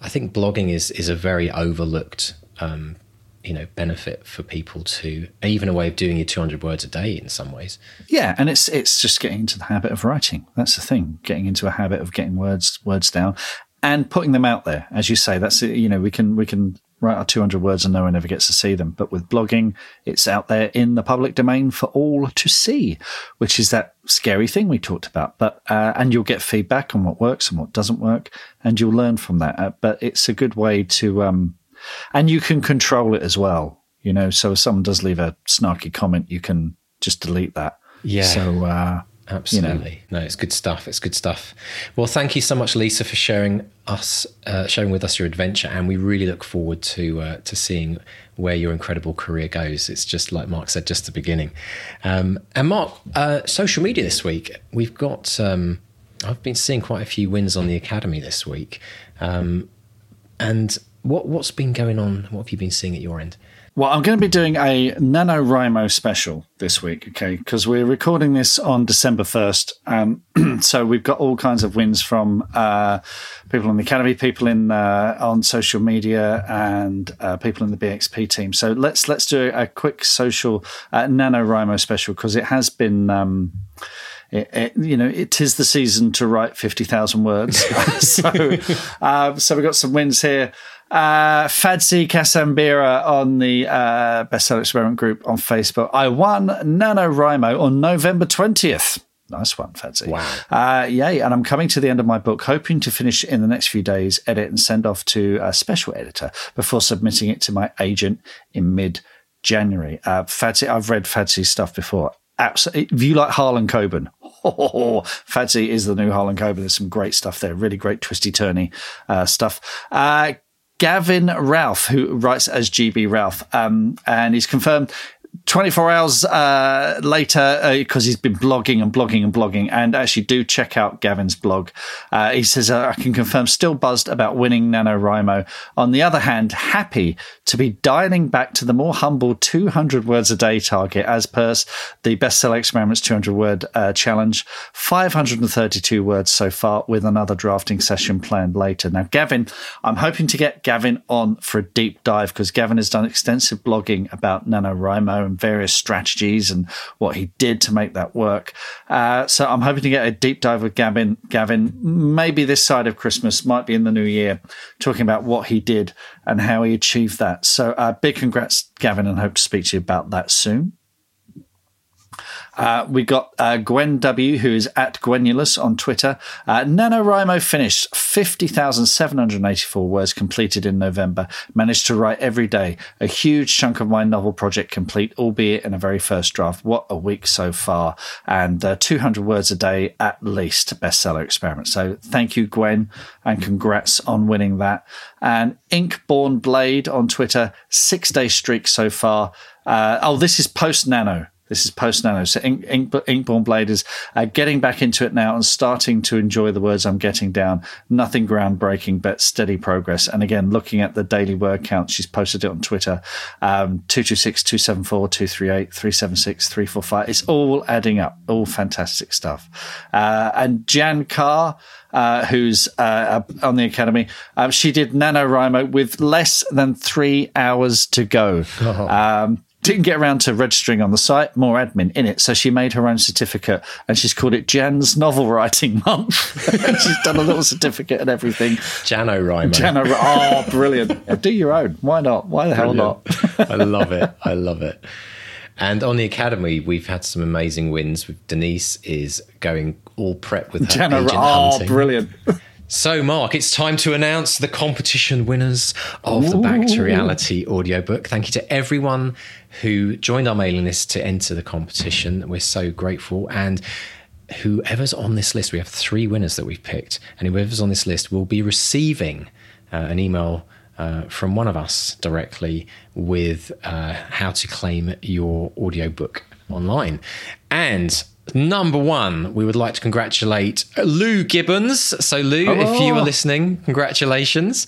I think blogging is is a very overlooked, um, you know, benefit for people to even a way of doing your 200 words a day in some ways. Yeah, and it's it's just getting into the habit of writing. That's the thing. Getting into a habit of getting words words down and putting them out there. As you say, that's you know we can we can write our 200 words and no one ever gets to see them. But with blogging, it's out there in the public domain for all to see, which is that scary thing we talked about. But uh, and you'll get feedback on what works and what doesn't work, and you'll learn from that. Uh, but it's a good way to um, and you can control it as well. You know, so if someone does leave a snarky comment, you can just delete that. Yeah. So uh, Absolutely. No, it's good stuff. It's good stuff. Well, thank you so much, Lisa, for sharing us, uh, sharing with us your adventure, and we really look forward to uh, to seeing where your incredible career goes. It's just like Mark said, just the beginning. Um, and Mark, uh, social media this week, we've got. Um, I've been seeing quite a few wins on the academy this week, um, and what what's been going on? What have you been seeing at your end? Well, I'm going to be doing a NaNoWriMo special this week, okay? Because we're recording this on December 1st. Um, so we've got all kinds of wins from uh, people in the Academy, people in uh, on social media, and uh, people in the BXP team. So let's let's do a quick social uh, NaNoWriMo special because it has been. Um, it, it, you know, it is the season to write 50,000 words. so, um, so we've got some wins here. Uh, Fadzi Kasambira on the uh, Bestseller Experiment group on Facebook. I won NaNoWriMo on November 20th. Nice one, Fadzi. Wow. Uh, yay. And I'm coming to the end of my book, hoping to finish in the next few days, edit and send off to a special editor before submitting it to my agent in mid January. Uh, Fadzi, I've read Fadzi's stuff before. Absolutely. If you like Harlan Coben, oh, Fadzi is the new Harlan Coben. There's some great stuff there. Really great twisty turny uh, stuff. Uh, Gavin Ralph, who writes as GB Ralph, um, and he's confirmed 24 hours uh, later, because uh, he's been blogging and blogging and blogging, and actually do check out Gavin's blog. Uh, he says, I can confirm, still buzzed about winning NaNoWriMo. On the other hand, happy to be dialing back to the more humble 200 words a day target as per the bestseller experiments 200 word uh, challenge. 532 words so far, with another drafting session planned later. Now, Gavin, I'm hoping to get Gavin on for a deep dive because Gavin has done extensive blogging about NaNoWriMo and various strategies and what he did to make that work. Uh, so I'm hoping to get a deep dive with Gavin. Gavin, maybe this side of Christmas, might be in the new year, talking about what he did and how he achieved that. So uh, big congrats, Gavin, and hope to speak to you about that soon. Uh, we got uh, Gwen W, who is at Gwenulus on Twitter. Uh, NaNoWriMo finished 50,784 words completed in November. Managed to write every day. A huge chunk of my novel project complete, albeit in a very first draft. What a week so far. And uh, 200 words a day at least. Bestseller experiment. So thank you, Gwen, and congrats on winning that. And Inkborn Blade on Twitter, six day streak so far. Uh, oh, this is post Nano. This is post nano. So Ink, Ink, Inkborn Blade is uh, getting back into it now and starting to enjoy the words I'm getting down. Nothing groundbreaking, but steady progress. And again, looking at the daily word count, she's posted it on Twitter um, 226, 274, 238, 376, 345. It's all adding up. All fantastic stuff. Uh, and Jan Carr, uh, who's uh, on the academy. Um, she did NaNoWriMo with less than three hours to go. Oh. Um, didn't get around to registering on the site, more admin in it. So she made her own certificate and she's called it Jan's Novel Writing Month. she's done a little certificate and everything. Jano Rhymo. Jano, oh, brilliant. Do your own. Why not? Why the brilliant. hell not? I love it. I love it. And on the academy, we've had some amazing wins. With Denise is going all prep with her Jana, agent oh, hunting. brilliant. So, Mark, it's time to announce the competition winners of Ooh. the Back to Reality audiobook. Thank you to everyone who joined our mailing list to enter the competition. We're so grateful. And whoever's on this list, we have three winners that we've picked, and whoever's on this list will be receiving uh, an email. Uh, from one of us directly with uh, how to claim your audiobook online. And Number one, we would like to congratulate Lou Gibbons. So, Lou, oh. if you are listening, congratulations.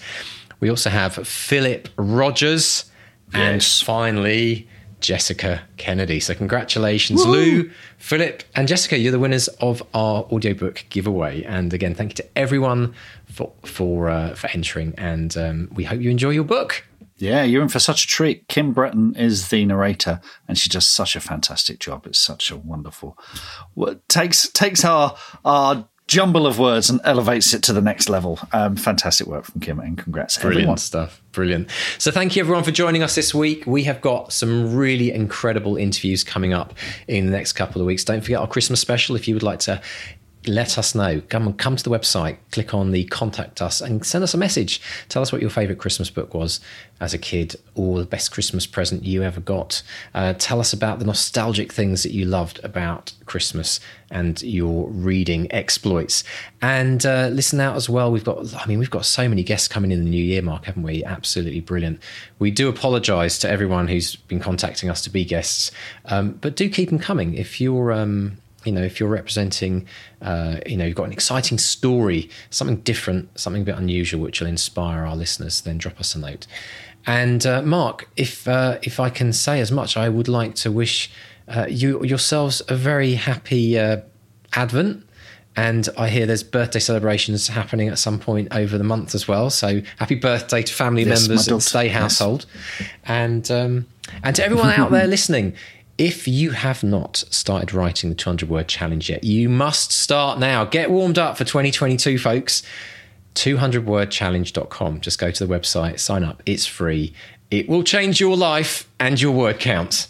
We also have Philip Rogers. Yes. And finally, Jessica Kennedy. So, congratulations, Woo. Lou, Philip, and Jessica. You're the winners of our audiobook giveaway. And again, thank you to everyone for for uh, for entering. And um, we hope you enjoy your book. Yeah, you're in for such a treat. Kim Breton is the narrator, and she does such a fantastic job. It's such a wonderful. Takes takes our our jumble of words and elevates it to the next level. Um, fantastic work from Kim, and congrats, Brilliant everyone. stuff. Brilliant. So, thank you everyone for joining us this week. We have got some really incredible interviews coming up in the next couple of weeks. Don't forget our Christmas special. If you would like to let us know. Come and come to the website, click on the contact us, and send us a message. Tell us what your favourite Christmas book was as a kid, or the best Christmas present you ever got. Uh, tell us about the nostalgic things that you loved about Christmas and your reading exploits. And uh, listen out as well. We've got, I mean, we've got so many guests coming in the new year, Mark, haven't we? Absolutely brilliant. We do apologise to everyone who's been contacting us to be guests, um, but do keep them coming. If you're um, you know, if you're representing, uh, you know, you've got an exciting story, something different, something a bit unusual, which will inspire our listeners, then drop us a note. And uh, Mark, if uh, if I can say as much, I would like to wish uh, you yourselves a very happy uh, Advent. And I hear there's birthday celebrations happening at some point over the month as well. So happy birthday to family Yes, members and Stay yes. Household, and um, and to everyone out there listening. If you have not started writing the 200 word challenge yet, you must start now. Get warmed up for 2022, folks. 200wordchallenge.com. Just go to the website, sign up. It's free. It will change your life and your word count.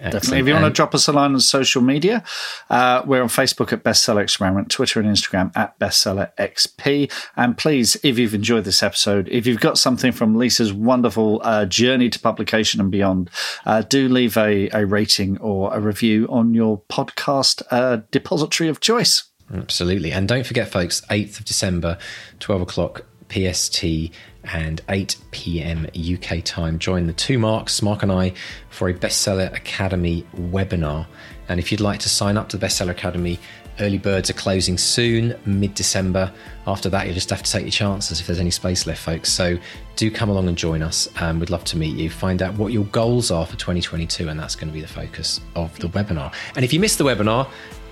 Definitely. If you want to drop us a line on social media, uh, we're on Facebook at Bestseller Experiment, Twitter and Instagram at Bestseller XP. And please, if you've enjoyed this episode, if you've got something from Lisa's wonderful uh, journey to publication and beyond, uh, do leave a, a rating or a review on your podcast uh, depository of choice. Absolutely. And don't forget, folks, 8th of December, 12 o'clock PST and 8 p.m. UK time. Join the two Marks, Mark and I, for a Bestseller Academy webinar. And if you'd like to sign up to the Bestseller Academy, early birds are closing soon, mid December. After that, you'll just have to take your chances if there's any space left, folks. So do come along and join us. Um, we'd love to meet you. Find out what your goals are for 2022, and that's going to be the focus of the webinar. And if you missed the webinar,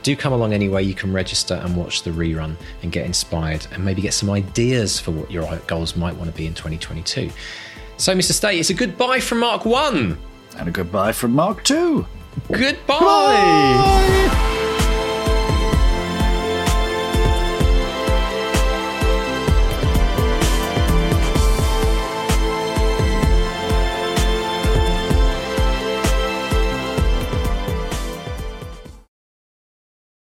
do come along anyway. You can register and watch the rerun and get inspired and maybe get some ideas for what your goals might want to be in 2022. So, Mr. Stay, it's a goodbye from Mark 1. And a goodbye from Mark 2. Goodbye. Bye.